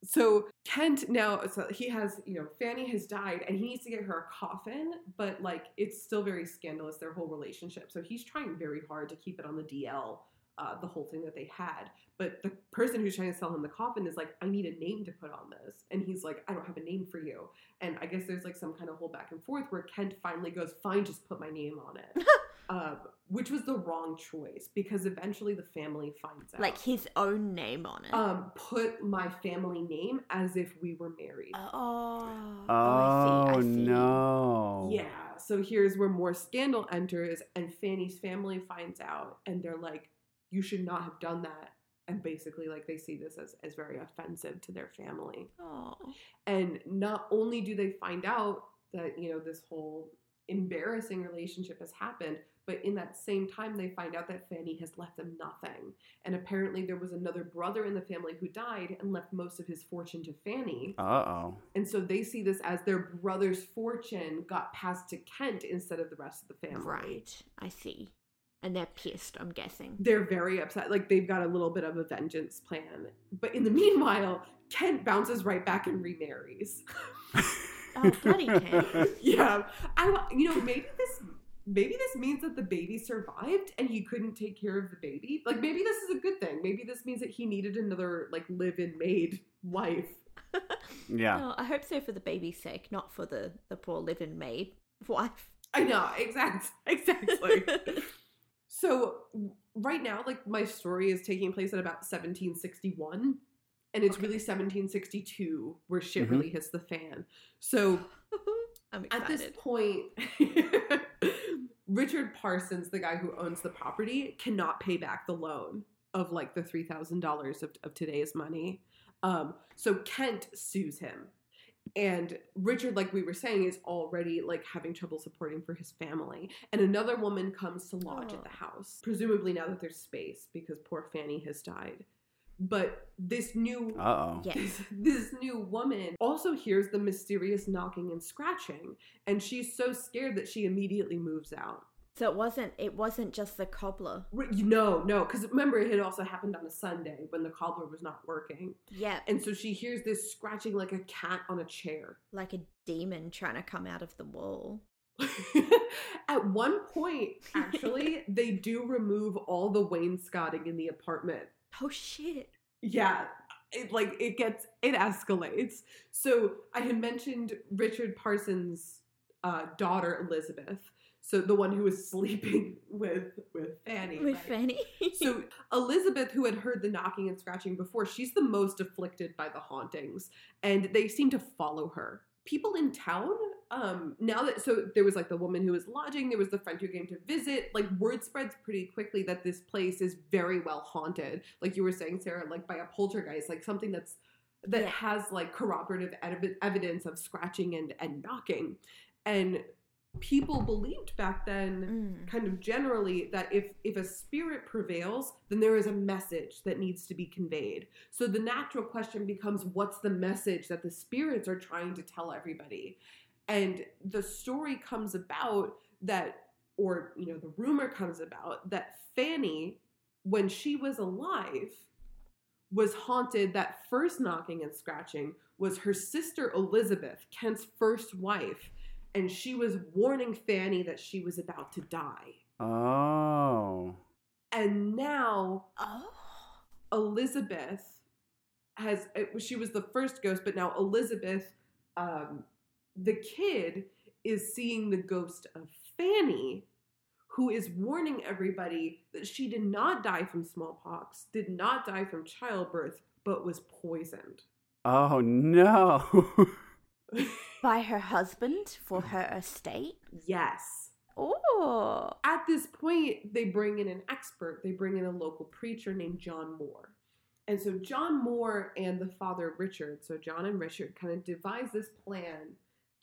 so Kent now so he has you know Fanny has died and he needs to get her a coffin but like it's still very scandalous their whole relationship. So he's trying very hard to keep it on the DL uh, the whole thing that they had but the person who's trying to sell him the coffin is like I need a name to put on this. And he's like I don't have a name for you. And I guess there's like some kind of whole back and forth where Kent finally goes fine just put my name on it um, which was the wrong choice because eventually the family finds out like his own name on it. um, put my family name as if we were married. oh. Oh, I see, I see. no. Yeah. So here's where more scandal enters, and Fanny's family finds out, and they're like, "You should not have done that." And basically, like they see this as as very offensive to their family. Oh. And not only do they find out that you know this whole embarrassing relationship has happened, but in that same time they find out that Fanny has left them nothing. And apparently there was another brother in the family who died and left most of his fortune to Fanny. Uh-oh. And so they see this as their brother's fortune got passed to Kent instead of the rest of the family. Right. I see. And they're pissed, I'm guessing. They're very upset. Like they've got a little bit of a vengeance plan. But in the meanwhile, Kent bounces right back and remarries. Oh, bloody Kent. yeah. I wa- you know, maybe this maybe this means that the baby survived and he couldn't take care of the baby. Like maybe this is a good thing. Maybe this means that he needed another like live-in maid wife. Yeah. Oh, I hope so for the baby's sake, not for the, the poor live-in maid wife. I know, exact exactly. So right now, like my story is taking place at about 1761. and it's Okay. really 1762 where shit Mhm. really hits the fan. So I'm at this point, Richard Parsons, the guy who owns the property, cannot pay back the loan of like the three thousand dollars of of today's money. Um, so Kent sues him, and Richard, like we were saying, is already like having trouble supporting for his family. And another woman comes to lodge at the house, presumably now that there's space because poor Fanny has died. But this new. Yeah. this, this new woman also hears the mysterious knocking and scratching and she's so scared that she immediately moves out So it wasn't it wasn't just the cobbler. No no because remember it had also happened on a sunday when the cobbler was not working Yeah, and so she hears this scratching like a cat on a chair like a demon trying to come out of the wall. at one point actually they do remove all the wainscoting in the apartment Oh shit. yeah it like it gets it escalates so i had mentioned richard parsons uh, daughter elizabeth so the one who was sleeping with with fanny With right? Fanny. so elizabeth who had heard the knocking and scratching before she's the most afflicted by the hauntings and they seem to follow her people in town um now that so there was like the woman who was lodging there was the friend who came to visit like word spreads pretty quickly that this place is very well haunted like you were saying sarah like by a poltergeist like something that's that Yeah. has like corroborative ev- evidence of scratching and and knocking and people believed back then Mm. kind of generally that if if a spirit prevails then there is a message that needs to be conveyed so the natural question becomes what's the message that the spirits are trying to tell everybody and the story comes about that or you know the rumor comes about that fanny when she was alive was haunted that first knocking and scratching was her sister elizabeth kent's first wife and she was warning fanny that she was about to die Oh. and now Oh. elizabeth has it- she was the first ghost but now elizabeth um the kid is seeing the ghost of fanny who is warning everybody that she did not die from smallpox did not die from childbirth but was poisoned Oh no. By her husband for her estate. yes Oh. at this point they bring in an expert they bring in a local preacher named john moore and so john moore and the father richard so john and richard kind of devise this plan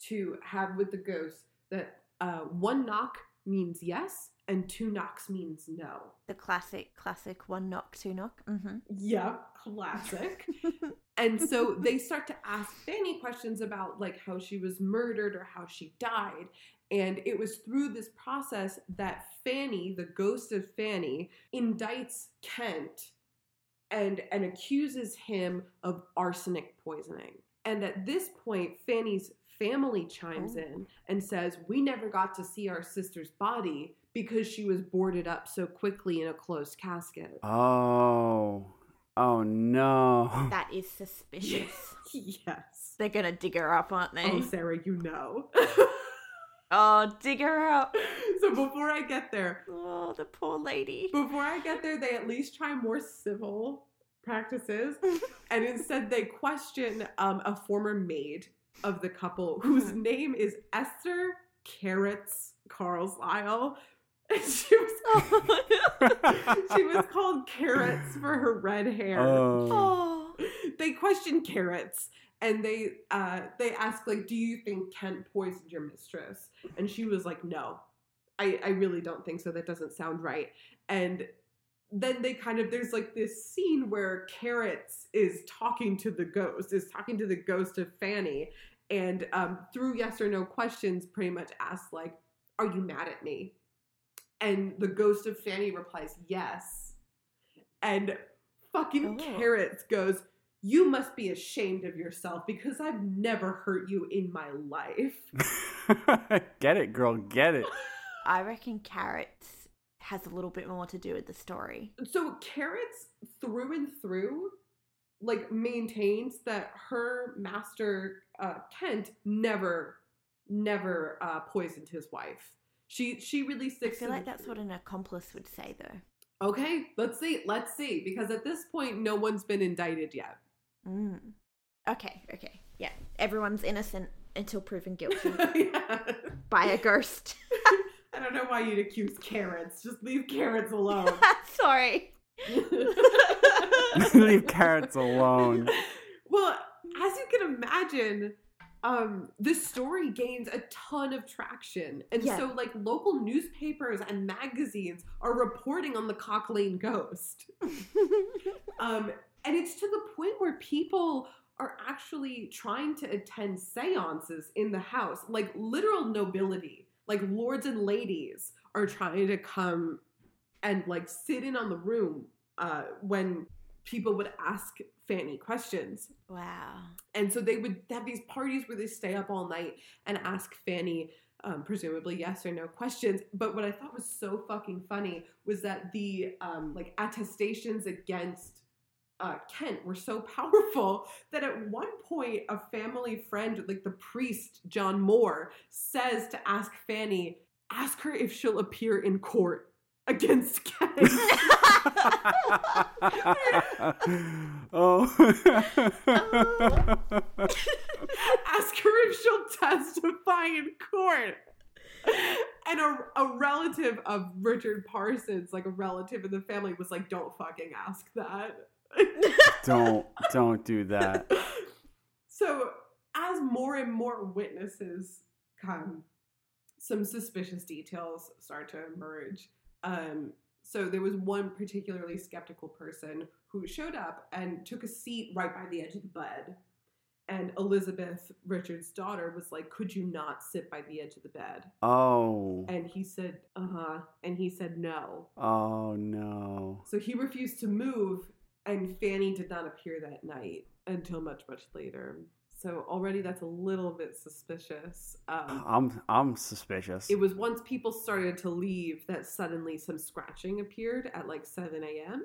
to have with the ghost that uh, one knock means yes and two knocks means no The classic, classic one knock, two knock. Mm-hmm. yeah classic and so they start to ask Fanny questions about like how she was murdered or how she died. And it was through this process that Fanny, the ghost of Fanny, indicts Kent and and accuses him of arsenic poisoning. And at this point, Fanny's family chimes Oh. in and says, "We never got to see our sister's body because she was boarded up so quickly in a closed casket." oh. Oh no. that is suspicious. yes. They're gonna dig her up, aren't they? Oh, Sarah, you know. Oh, dig her up. so before I get there, Oh, the poor lady. before I get there, they at least try more civil practices, and instead they question um, a former maid of the couple whose name is Esther Carrots Carlisle. And she was oh. she was called Carrots for her red hair. oh. they question carrots and they uh they ask like do you think kent poisoned your mistress and she was like no i i really don't think so that doesn't sound right and then they kind of there's like this scene where carrots is talking to the ghost is talking to the ghost of fanny and um through yes or no questions pretty much asks like are you mad at me and the ghost of fanny replies yes and fucking Oh. carrots goes you must be ashamed of yourself because I've never hurt you in my life. get it, girl. Get it. I reckon carrots has a little bit more to do with the story. So Carrots through and through like maintains that her master uh, Kent never never uh, poisoned his wife. She she really sticks. I feel like that's what an accomplice would say, though. Okay, let's see. Let's see because at this point no one's been indicted yet. Mm. Okay, okay. Yeah. Everyone's innocent until proven guilty yeah. by a ghost. I don't know why you'd accuse carrots. Just leave carrots alone. Sorry. Leave carrots alone. well, as you can imagine, um, this story gains a ton of traction. And Yeah. so, like, local newspapers and magazines are reporting on the Cock Lane ghost. Um, and it's to the point where people are actually trying to attend seances in the house, like literal nobility, like lords and ladies are trying to come and like sit in on the room uh, when people would ask Fanny questions. wow. And so they would have these parties where they stay up all night and ask Fanny, um, presumably yes or no questions. But what I thought was so fucking funny was that the um, like attestations against uh, Kent were so powerful that at one point a family friend, like the priest John Moore, says to ask Fanny, ask her if she'll appear in court against Kent. oh. ask her if she'll testify in court. And a, a relative of Richard Parsons, like a relative in the family, was like, don't fucking ask that. don't don't do that. so, as more and more witnesses come, some suspicious details start to emerge. Um, so, there was one particularly skeptical person who showed up and took a seat right by the edge of the bed. And Elizabeth, Richard's daughter, was like, Could you not sit by the edge of the bed? Oh. And he said, Uh huh. And he said, No. Oh no. So he refused to move, and Fanny did not appear that night until much, much later. So already that's a little bit suspicious. Um, I'm I'm suspicious. it was once people started to leave that suddenly some scratching appeared at like 7 a.m.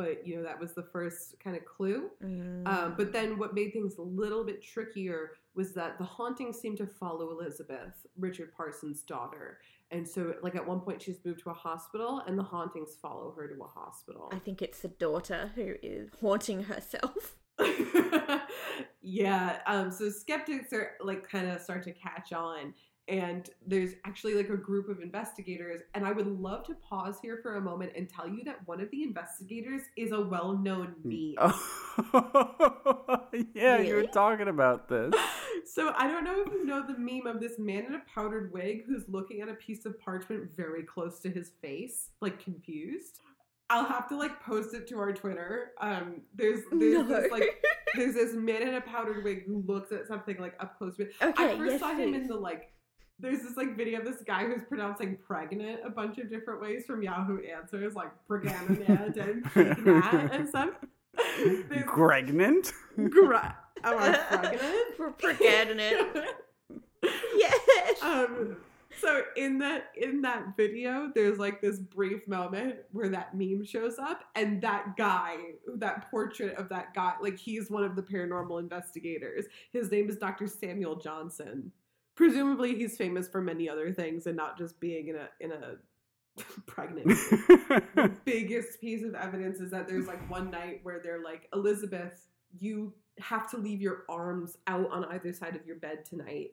But, you know, that was the first kind of clue. Mm. Um, but then what made things a little bit trickier was that the haunting seemed to follow Elizabeth, Richard Parsons' daughter. And so, like, at one point, she's moved to a hospital, and the hauntings follow her to a hospital. I think it's the daughter who is haunting herself. yeah. Um, so skeptics are like kind of start to catch on. And there's actually like a group of investigators. And I would love to pause here for a moment and tell you that one of the investigators is a well known meme. Oh. yeah, you were talking about this. So I don't know if you know the meme of this man in a powdered wig who's looking at a piece of parchment very close to his face, like confused. I'll have to like post it to our Twitter. Um, there's there's No. this like there's this man in a powdered wig who looks at something like up close. With Okay, I first yes, saw him in the like. There's this like video of this guy who's pronouncing pregnant a bunch of different ways from Yahoo Answers, like pregnant and pregnant and stuff. Pregnant? Gra- am I pregnant? For pregnant. yes. um so in that in that video there's like this brief moment where that meme shows up and that guy that portrait of that guy like he's one of the paranormal investigators his name is dr samuel johnson presumably he's famous for many other things and not just being in a in a pregnant. The biggest piece of evidence is that there's like one night where they're like elizabeth you have to leave your arms out on either side of your bed tonight.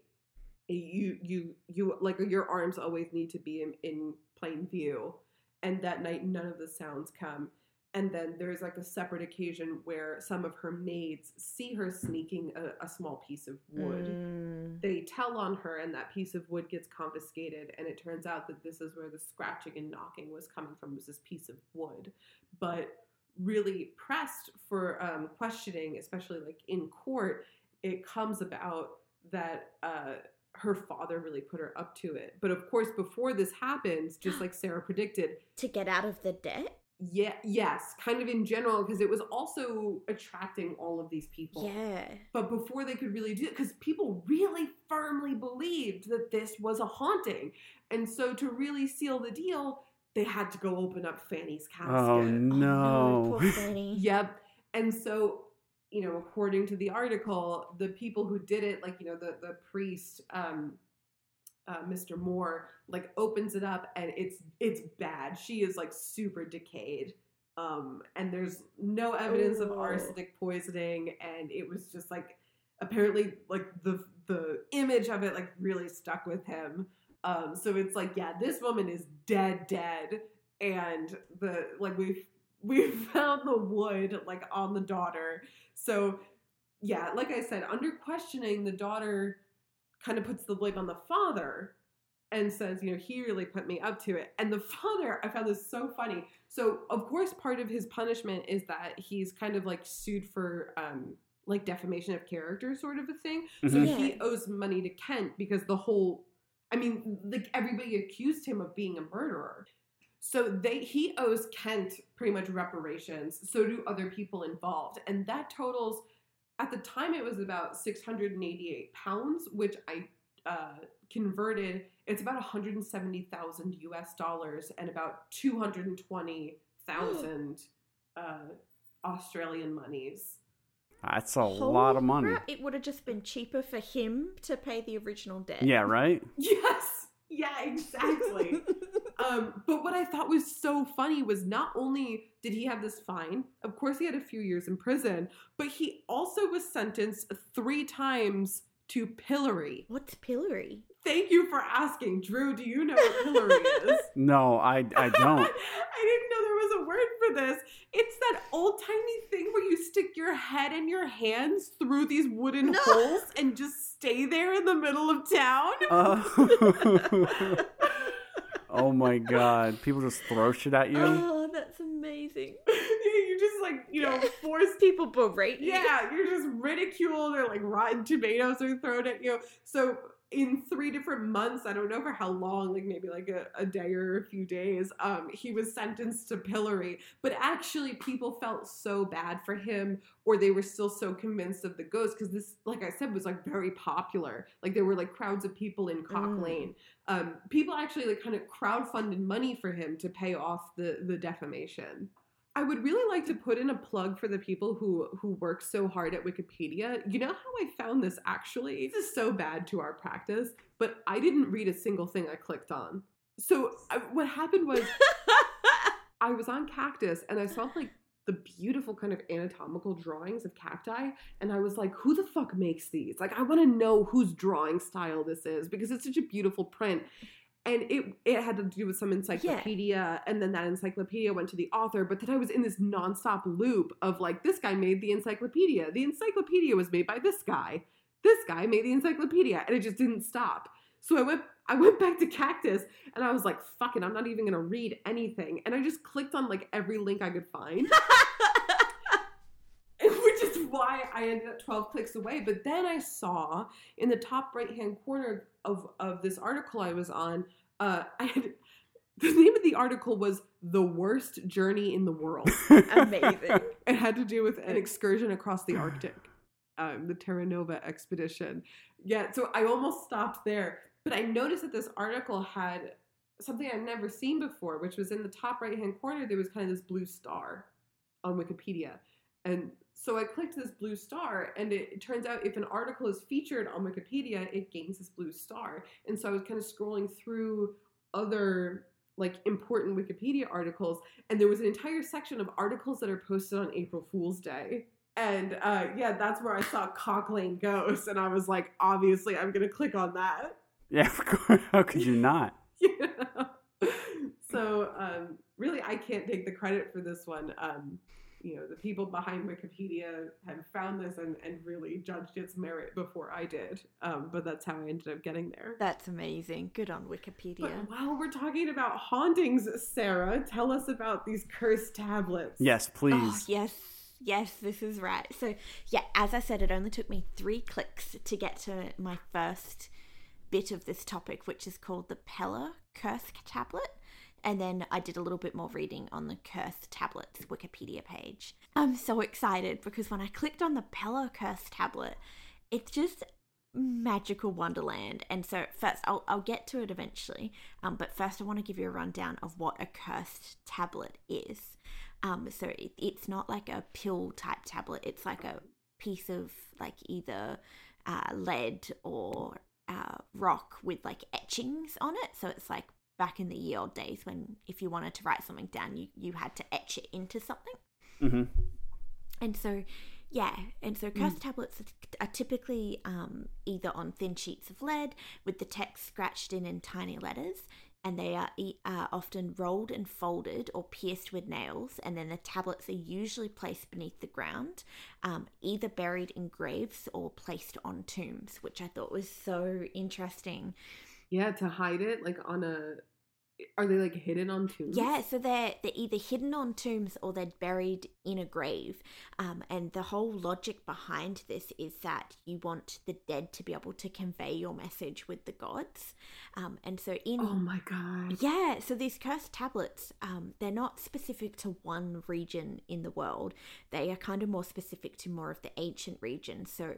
You you you like your arms always need to be in, in plain view. And that night none of the sounds come. And then there's like a separate occasion where some of her maids see her sneaking a, a small piece of wood. Mm. They tell on her and that piece of wood gets confiscated and it turns out that this is where the scratching and knocking was coming from was this piece of wood but really pressed for um, questioning especially like in court it comes about that uh, her father really put her up to it but of course before this happens just like sarah predicted To get out of the debt? Yeah yes kind of in general because it was also attracting all of these people Yeah. but before they could really do it, because people really firmly believed that this was a haunting. And so to really seal the deal, they had to go open up Fanny's casket. oh no. poor Fanny. Yep. And so, you know, according to the article, the people who did it, like, you know, the, the priest, um, uh, Mr. Moore, like opens it up and it's it's bad. She is like super decayed. Um, and there's no evidence of arsenic poisoning, and it was just like apparently like the the image of it like really stuck with him. Um, so it's like, yeah, this woman is dead, dead, and the like we've we found the wood like on the daughter. So yeah, like I said, under questioning, the daughter kind of puts the blame on the father and says, you know, he really put me up to it. And the father, I found this so funny. So, of course, part of his punishment is that he's kind of like sued for um like defamation of character sort of a thing. So Mhm. he Yeah. owes money to Kent because the whole I mean, like everybody accused him of being a murderer. So they he owes Kent pretty much reparations. So do other people involved. And that totals at the time it was about 688 pounds, which I uh, converted. It's about 170,000 US dollars and about 220,000 uh, Australian monies. That's a lot of money. Crap, It would have just been cheaper for him to pay the original debt. Yeah, right? Yes. Yeah, exactly. um, but what I thought was so funny was not only did he have this fine, of course, he had a few years in prison, but he also was sentenced three times to pillory. What's pillory? Thank you for asking. Drew, do you know what pillory is? No, I I don't. I didn't know there was a word for this. It's that old timey thing where you stick your head and your hands through these wooden No. holes and just stay there in the middle of town. Uh, oh my god. People just throw shit at you. Oh, that's amazing. you just like, you know, force People berate you. Yeah, you're just ridiculed or like rotten tomatoes are thrown at you. So in three different months, I don't know for how long, like maybe like a, a day or a few days, um, he was sentenced to pillory. But actually people felt so bad for him or they were still so convinced of the ghost because this, like I said, was like very popular. Like there were like crowds of people in Cock Mm. Lane. Um, people actually like kind of crowdfunded money for him to pay off the the defamation. I would really like to put in a plug for the people who who work so hard at Wikipedia. You know how I found this actually? This is so bad to our practice, but I didn't read a single thing I clicked on. So I, what happened was I was on Cactus and I saw like the beautiful kind of anatomical drawings of cacti and I was like, who the fuck makes these? Like I want to know whose drawing style this is because it's such a beautiful print. And it it had to do with some encyclopedia, and then that encyclopedia went to the author. But then I was in this nonstop loop of like, this guy made the encyclopedia. The encyclopedia was made by this guy. This guy made the encyclopedia, and it just didn't stop. So I went I went back to Cactus and I was like, fucking I'm not even gonna read anything. And I just clicked on like every link I could find. Why I ended up 12 clicks away. But then I saw in the top right hand corner of, of this article I was on, uh, I had the name of the article was The Worst Journey in the World. Amazing. It had to do with an excursion across the Arctic, um, the Terra Nova expedition. Yeah, so I almost stopped there, but I noticed that this article had something I've never seen before, which was in the top right hand corner. There was kind of this blue star on Wikipedia, and so I clicked this blue star, and it, it turns out if an article is featured on Wikipedia, it gains this blue star. And so I was kind of scrolling through other like important Wikipedia articles, and there was an entire section of articles that are posted on April Fool's Day. And uh, yeah, that's where I saw Cock Lane Ghost, and I was like, obviously, I'm gonna click on that. yeah, of course. How could you not? Know? So um, really, I can't take the credit for this one. Um, you know, the people behind Wikipedia had found this and, and really judged its merit before I did. Um, but that's how I ended up getting there. That's amazing. Good on Wikipedia. But while we're talking about hauntings, Sarah, tell us about these cursed tablets. Yes, please. Oh, yes, yes, this is right. So, yeah, as I said, it only took me three clicks to get to my first bit of this topic, which is called the Pella Curse Tablet. And then I did a little bit more reading on the Curse Tablets Wikipedia page. I'm so excited because when I clicked on the Pella Curse Tablet, it's just magical wonderland. And so, first, I'll, I'll get to it eventually. Um, but first, I want to give you a rundown of what a cursed tablet is. Um, so it, it's not like a pill type tablet. It's like a piece of like either uh, lead or uh, rock with like etchings on it. So it's like back in the ye old days when if you wanted to write something down, you you had to etch it into something. Mm-hmm. And so, yeah, and so cursed tablets are typically um, either on thin sheets of lead with the text scratched in in tiny letters, and they are uh, often rolled and folded or pierced with nails. And then the tablets are usually placed beneath the ground, um, either buried in graves or placed on tombs, which I thought was so interesting. Yeah, to hide it like on a. Are they like hidden on tombs? Yeah, so they're they're either hidden on tombs or they're buried in a grave. Um, and the whole logic behind this is that you want the dead to be able to convey your message with the gods. Um, and so in Oh my god. yeah, so these cursed tablets, um, they're not specific to one region in the world. They are kind of more specific to more of the ancient region. So,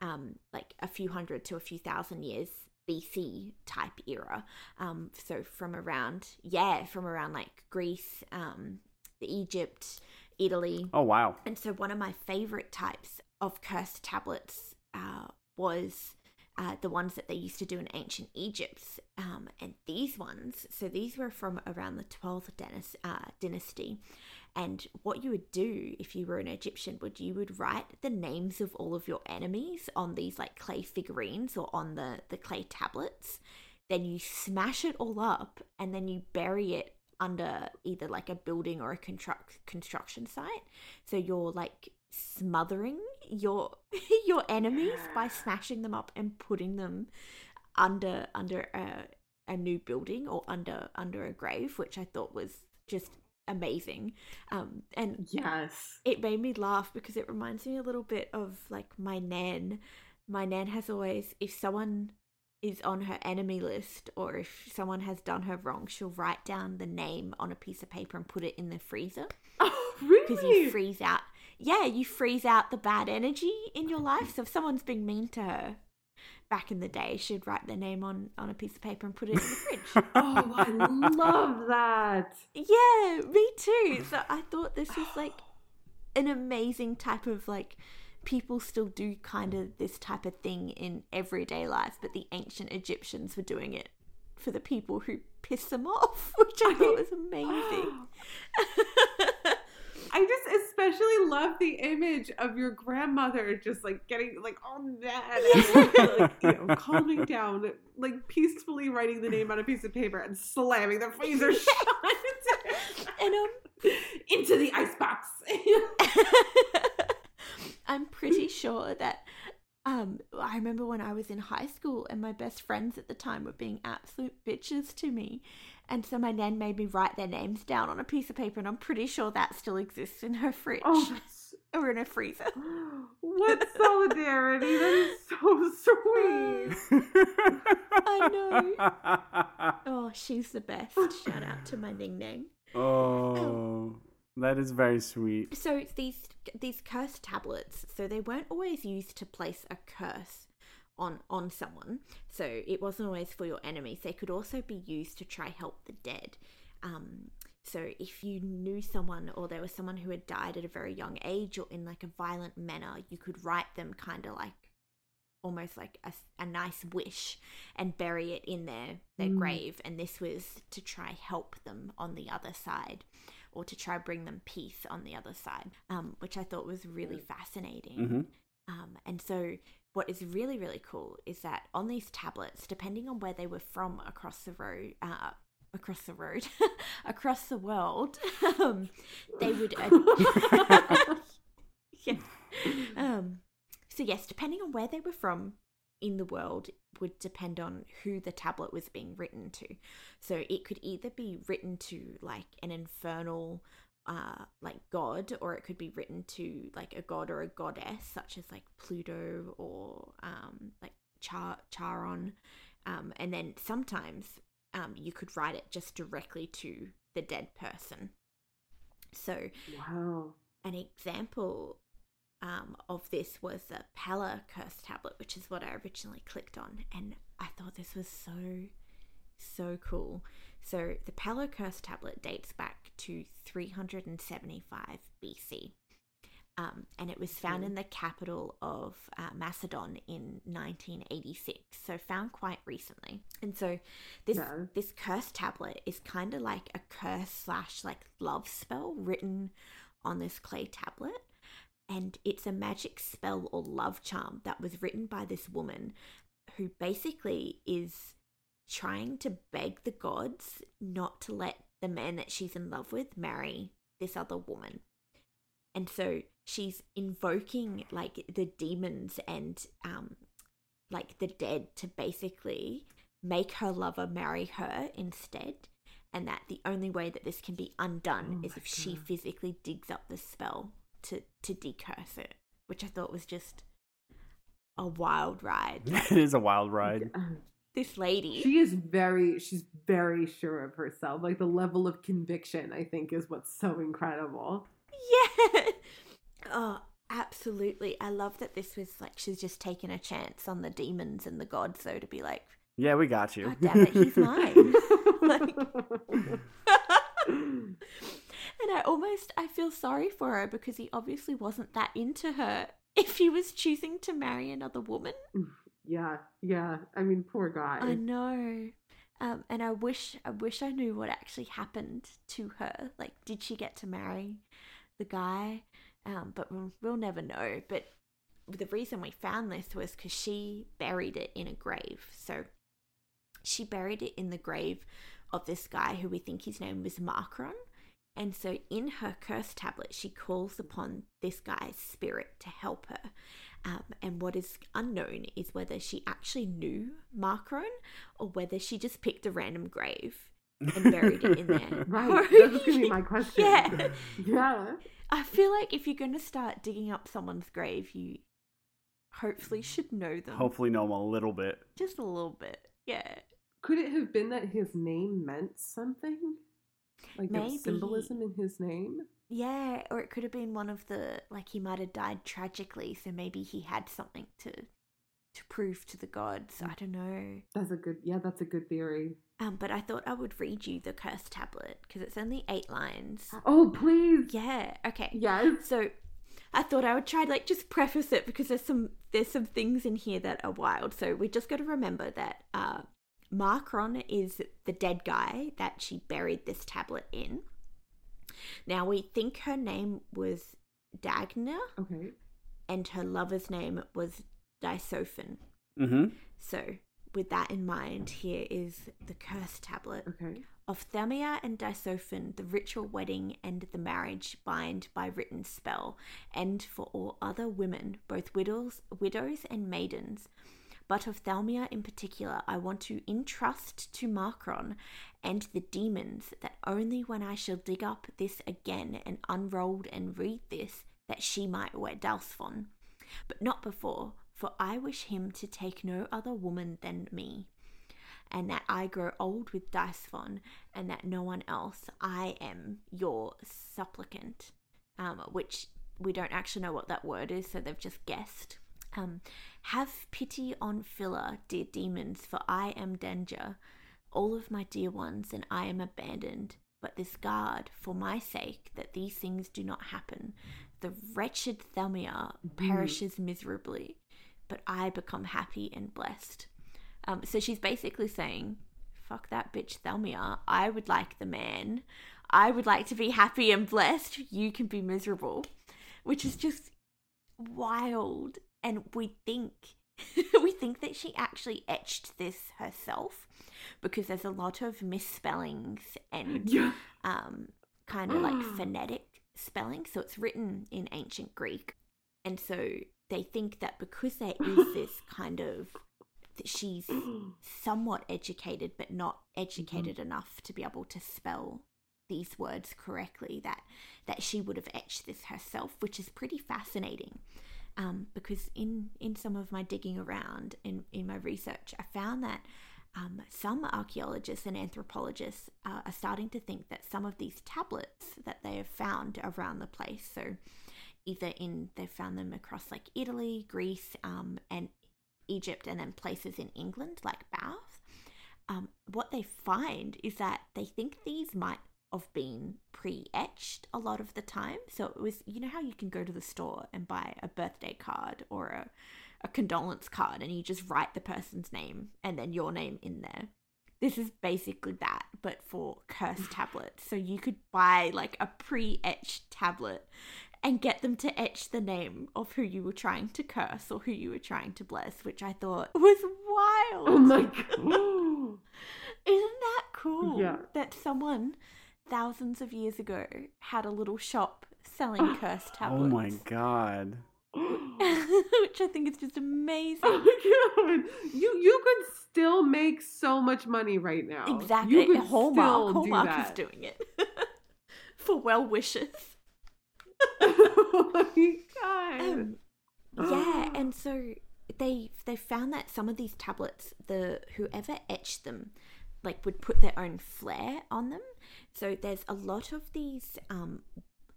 um, like a few hundred to a few thousand years BC type era. Um, so from around, yeah, from around like Greece, um, Egypt, Italy. Oh wow. And so one of my favorite types of cursed tablets uh, was uh, the ones that they used to do in ancient Egypt. Um, and these ones, so these were from around the 12th dynasty, uh, dynasty. And what you would do if you were an Egyptian would you would write the names of all of your enemies on these like clay figurines or on the, the clay tablets. Then you smash it all up and then you bury it under either like a building or a construct construction site. So you're like smothering your your enemies by smashing them up and putting them under under a, a new building or under under a grave, which I thought was just amazing. Um, and Yes. it made me laugh because it reminds me a little bit of like my nan. My nan has always, if someone is on her enemy list or if someone has done her wrong, she'll write down the name on a piece of paper and put it in the freezer Oh because really? you freeze out. Yeah, you freeze out the bad energy in your life. So if someone's being mean to her back in the day, she'd write their name on on a piece of paper and put it in the fridge. oh, I love that. Yeah, me too. So I thought this was like an amazing type of like people still do kind of this type of thing in everyday life, but the ancient Egyptians were doing it for the people who piss them off, which I thought was amazing. I just especially love the image of your grandmother just like getting like all mad and like, you know, calming down, like peacefully writing the name on a piece of paper and slamming the freezer shut and um into the icebox. I'm pretty sure that um I remember when I was in high school and my best friends at the time were being absolute bitches to me. And so my nan made me write their names down on a piece of paper and I'm pretty sure that still exists in her fridge oh, or in her freezer. what solidarity! That is so sweet. I know. Oh, she's the best. Shout out to my Ning Ning. oh, um, that is very sweet. So it's these these curse tablets, so they weren't always used to place a curse on on someone. So it wasn't always for your enemies. They could also be used to try help the dead. Um, so if you knew someone or there was someone who had died at a very young age or in like a violent manner, you could write them kind of like almost like a, a nice wish and bury it in their their Mm. grave and this was to try help them on the other side or to try bring them peace on the other side um, which i thought was really fascinating hmm um, and so what is really really cool is that on these tablets depending on where they were from across the road uh, across the road across the world um, they would uh, yeah. Um, so yes, depending on where they were from in the world would depend on who the tablet was being written to. So it could either be written to like an infernal uh like god or it could be written to like a god or a goddess such as like Pluto or um like Char Charon um and then sometimes um you could write it just directly to the dead person. So wow. an example um, of this was the Pella curse tablet, which is what I originally clicked on, and I thought this was so so cool. So the Pella curse tablet dates back to 375 BC, Um, and it was found in the capital of uh, Macedon in 1986, so found quite recently. And so this Yeah. this curse tablet is kind of like a curse slash like love spell written on this clay tablet, and it's a magic spell or love charm that was written by this woman who basically is trying to beg the gods not to let the man that she's in love with marry this other woman. And so she's invoking like the demons and um like the dead to basically make her lover marry her instead. And that the only way that this can be undone Oh is if she physically digs up the spell to to decurse it, which I thought was just a wild ride. it is a wild ride. This lady, She is very, she's very sure of herself. Like the level of conviction, I think, is what's so incredible. yeah, oh, absolutely. I love that this was like she's just taken a chance on the demons and the gods, though, to be like, Yeah, we got you. God damn it, he's mine. Like- and I almost I feel sorry for her because he obviously wasn't that into her if he was choosing to marry another woman. Yeah, yeah. I mean, poor guy. I know. Um, and I wish I wish I knew what actually happened to her. Like, did she get to marry the guy? Um, but we'll, we'll never know. But the reason we found this was because she buried it in a grave. So she buried it in the grave of this guy who we think his name was Markron. And so in her curse tablet, she calls upon this guy's spirit to help her. Um, and what is unknown is whether she actually knew Markron or whether she just picked a random grave and buried it in there. Right. That was gonna be my question. Yeah. Yeah. I feel like if you're going to start digging up someone's grave, you hopefully should know them. Hopefully, know them a little bit. Just a little bit. Yeah. Could it have been that his name meant something? Like there was symbolism in his name? Yeah, or it could have been one of the like he might have died tragically, so maybe he had something to to prove to the gods. I don't know. That's a good. Yeah, that's a good theory. Um, but I thought I would read you the curse tablet because it's only eight lines. Oh, please. Yeah. Okay. Yes. So I thought I would try like just preface it because there's some there's some things in here that are wild. So we just got to remember that uh, Markron is the dead guy that she buried this tablet in. Now we think her name was Dagna Okay. and her lover's name was Disophon. Mm-hmm. So with that in mind, here is the curse tablet. Okay. Of Thamia and Disophon, the ritual wedding and the marriage bind by written spell, and for all other women, both widows, widows and maidens. But of Thalmia in particular, I want to entrust to Markron and the demons that only when I shall dig up this again and unrolled and read this, that she might wed Dalsfon. But not before, for I wish him to take no other woman than me and that I grow old with Dicefon, and that no one else. I am your supplicant, um, which we don't actually know what that word is, so they've just guessed. Um, have pity on Phila, dear demons, for I am danger, all of my dear ones, and I am abandoned. But this guard, for my sake, that these things do not happen. The wretched Thelmia perishes miserably, but I become happy and blessed. Um, so she's basically saying, fuck that bitch Thelmia. I would like the man. I would like to be happy and blessed. You can be miserable. Which is just wild. And we think we think that she actually etched this herself because there's a lot of misspellings and Yeah. um, kind of like phonetic spelling. So it's written in ancient Greek. And so they think that because there is this kind of, that she's somewhat educated, but not educated enough to be able to spell these words correctly, that, that she would have etched this herself, which is pretty fascinating. Um, because in, in some of my digging around in, in my research, I found that um, some archaeologists and anthropologists uh, are starting to think that some of these tablets that they have found around the place, so either in they've found them across like Italy, Greece, um, and Egypt, and then places in England like Bath. Um, what they find is that they think these might of being pre-etched a lot of the time. So it was, you know how you can go to the store and buy a birthday card or a, a condolence card and you just write the person's name and then your name in there. This is basically that, but for curse tablets. So you could buy like a pre-etched tablet and get them to etch the name of who you were trying to curse or who you were trying to bless, which I thought was wild. Oh my god. Isn't that cool? Yeah. That someone thousands of years ago had a little shop selling cursed tablets. oh my god. which I think is just amazing. Oh my god! You you could still make so much money right now. Exactly. You could Hallmark, still do Hallmark is that. doing it for well wishes. oh my god! Um, yeah, and so they they found that some of these tablets, the whoever etched them, like would put their own flair on them. So there's a lot of these um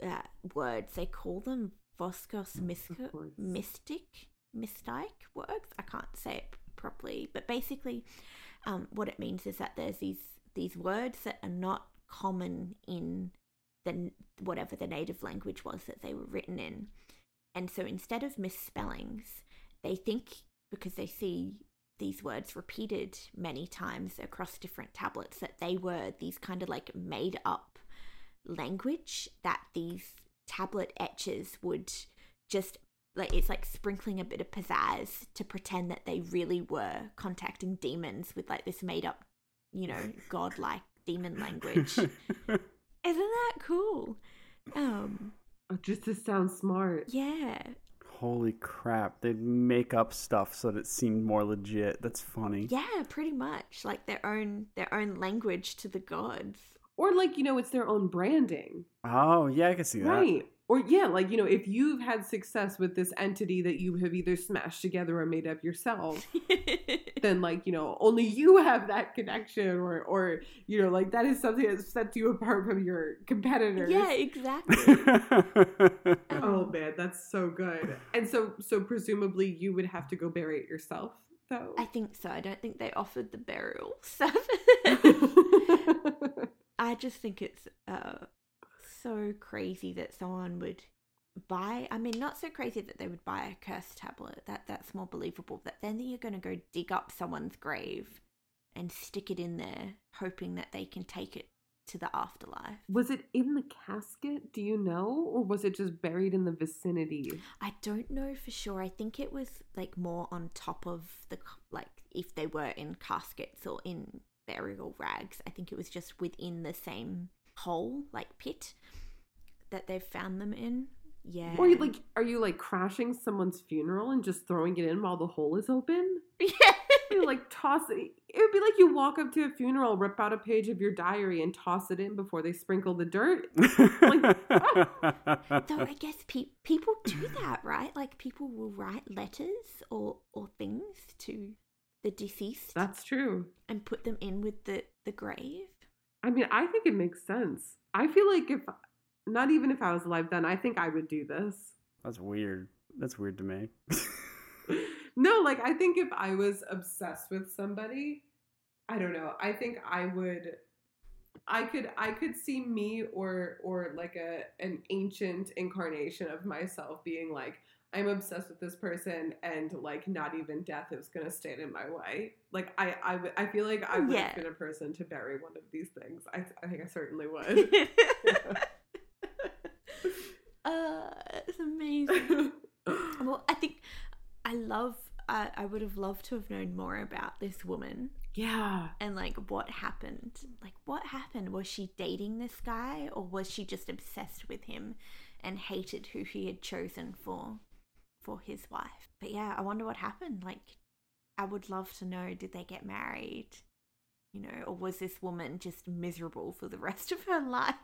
uh, words. They call them Voskos Mystic course. mystic mystic words. I can't say it properly, but basically, um, what it means is that there's these these words that are not common in the whatever the native language was that they were written in. And so instead of misspellings, they think because they see these words repeated many times across different tablets that they were these kind of like made up language that these tablet etchers would just like it's like sprinkling a bit of pizzazz to pretend that they really were contacting demons with like this made up, you know, godlike demon language. Isn't that cool? Um, Just to sound smart. yeah. Holy crap. They'd make up stuff so that it seemed more legit. That's funny. Yeah, pretty much. Like their own their own language to the gods. Or like, you know, it's their own branding. Oh, yeah, I can see that. Right. Or yeah, like, you know, if you've had success with this entity that you have either smashed together or made up yourself, then like, you know, only you have that connection or or you know, like that is something that sets you apart from your competitors. yeah, exactly. Oh Um, man, that's so good. And so so presumably you would have to go bury it yourself though. I think so. I don't think they offered the burial service. I just think it's uh, so crazy that someone would buy. I mean, not so crazy that they would buy a curse tablet. That that's more believable. But then you're going to go dig up someone's grave and stick it in there, hoping that they can take it to the afterlife. was it in the casket, do you know? Or was it just buried in the vicinity? I don't know for sure. I think it was like more on top of the like if they were in caskets or in burial rags. I think it was just within the same hole, like pit that they've found them in. Yeah. Or you, like are you like crashing someone's funeral and just throwing it in while the hole is open? yeah. You like toss it. It would be like you walk up to a funeral, rip out a page of your diary, and toss it in before they sprinkle the dirt. Ah! Though I guess pe- people do that, right? Like people will write letters or or things to the deceased That's true. and put them in with the the grave. I mean, I think it makes sense. I feel like if not even if I was alive then, I think I would do this. That's weird. That's weird to me. no, like I think if I was obsessed with somebody, I don't know. I think I would I could I could see me or or like a an ancient incarnation of myself being like I'm obsessed with this person and like not even death is going to stand in my way. Like I I would- I feel like I would Yeah. have been a person to bury one of these things. I I think I certainly would. uh, it's amazing. Well, I think I love. I I would have loved to have known more about this woman yeah. and like what happened. Like what happened? Was she dating this guy, or was she just obsessed with him and hated who he had chosen for for his wife? But yeah, I wonder what happened. Like, I would love to know. Did they get married? You know, or was this woman just miserable for the rest of her life?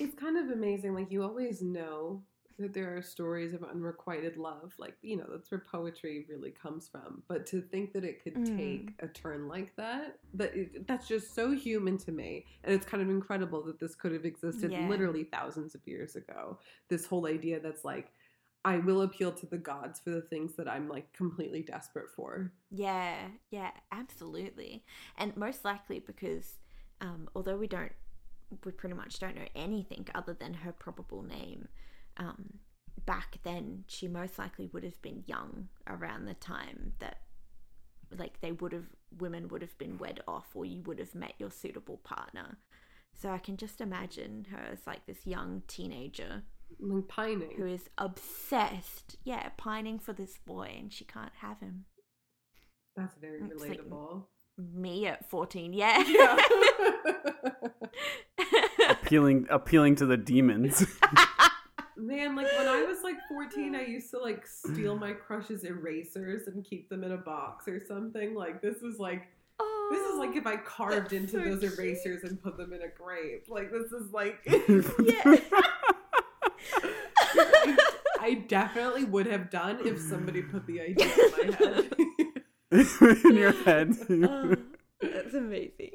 It's kind of amazing. Like you always know that there are stories of unrequited love. Like, you know, that's where poetry really comes from. But to think that it could Mm. take a turn like that, that it, that's just so human to me. And it's kind of incredible that this could have existed Yeah. literally thousands of years ago. This whole idea that's like I will appeal to the gods for the things that I'm like completely desperate for. Yeah, yeah, absolutely. And most likely because um, although we don't we pretty much don't know anything other than her probable name. Um, back then, she most likely would have been young around the time that, like, they would have, women would have been wed off or you would have met your suitable partner. So I can just imagine her as like this young teenager Like pining. who is obsessed, yeah, pining for this boy and she can't have him. That's very It's like- relatable. Me at 14, yeah. Yeah. appealing appealing to the demons. Man, like when I was like 14, I used to like steal my crush's erasers and keep them in a box or something. Like this is like oh, this is like if I carved into so those cute. erasers and put them in a grave. Like this is like Yeah. I, I definitely would have done if somebody put the idea in my head. in your head. Oh, that's amazing.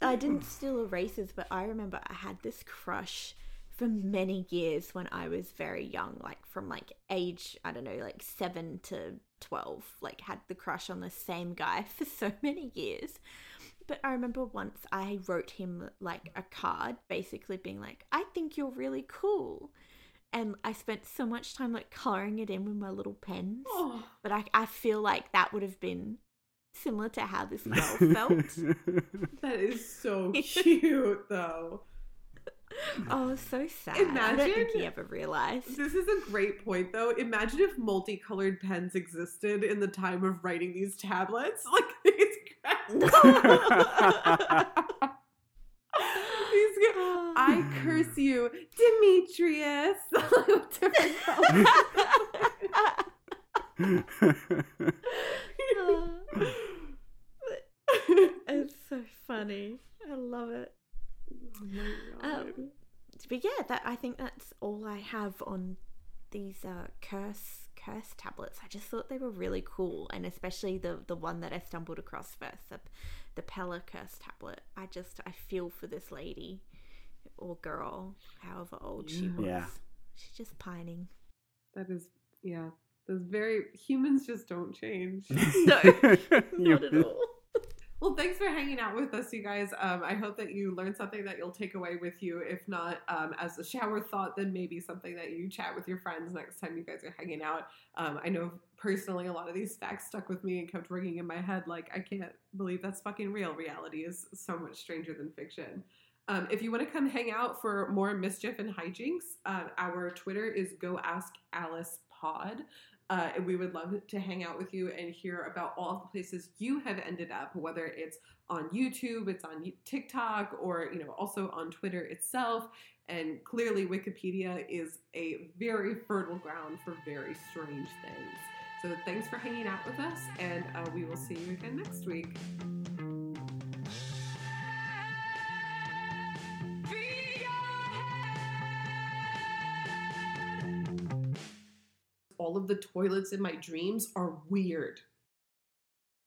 I didn't steal erasers, but I remember I had this crush for many years when I was very young, like from like age, I don't know, like 7 to 12, like had the crush on the same guy for so many years. But I remember once I wrote him like a card basically being like, "I think you're really cool." And I spent so much time like coloring it in with my little pens. oh, But I, I feel like that would have been similar to how this girl felt. that is so cute though. Oh, so sad. I don't think Imagine- he ever realized. This is a great point, though. Imagine if multicolored pens existed in the time of writing these tablets. Like it's these. Guys, I curse you, Demetrius. It's so funny. I love it. Oh God. Um, but yeah, that I think that's all I have on these uh, curse curse tablets. I just thought they were really cool, and especially the the one that I stumbled across first, the the Pella curse tablet. I just I feel for this lady or girl, however old she was. Yeah. She's just pining. that is, yeah. Those very humans just don't change. No, Not at all. Well, thanks for hanging out with us, you guys. Um, I hope that you learned something that you'll take away with you. If not um, as a shower thought, then maybe something that you chat with your friends next time you guys are hanging out. Um, I know personally a lot of these facts stuck with me and kept ringing in my head like, I can't believe that's fucking real. Reality is so much stranger than fiction. Um, if you want to come hang out for more mischief and hijinks, uh, our Twitter is Go Ask Alice Pod. Uh, we would love to hang out with you and hear about all the places you have ended up, whether it's on YouTube, it's on TikTok, or you know also on Twitter itself. And clearly, Wikipedia is a very fertile ground for very strange things. So thanks for hanging out with us, and uh, we will see you again next week. All of the toilets in my dreams are weird.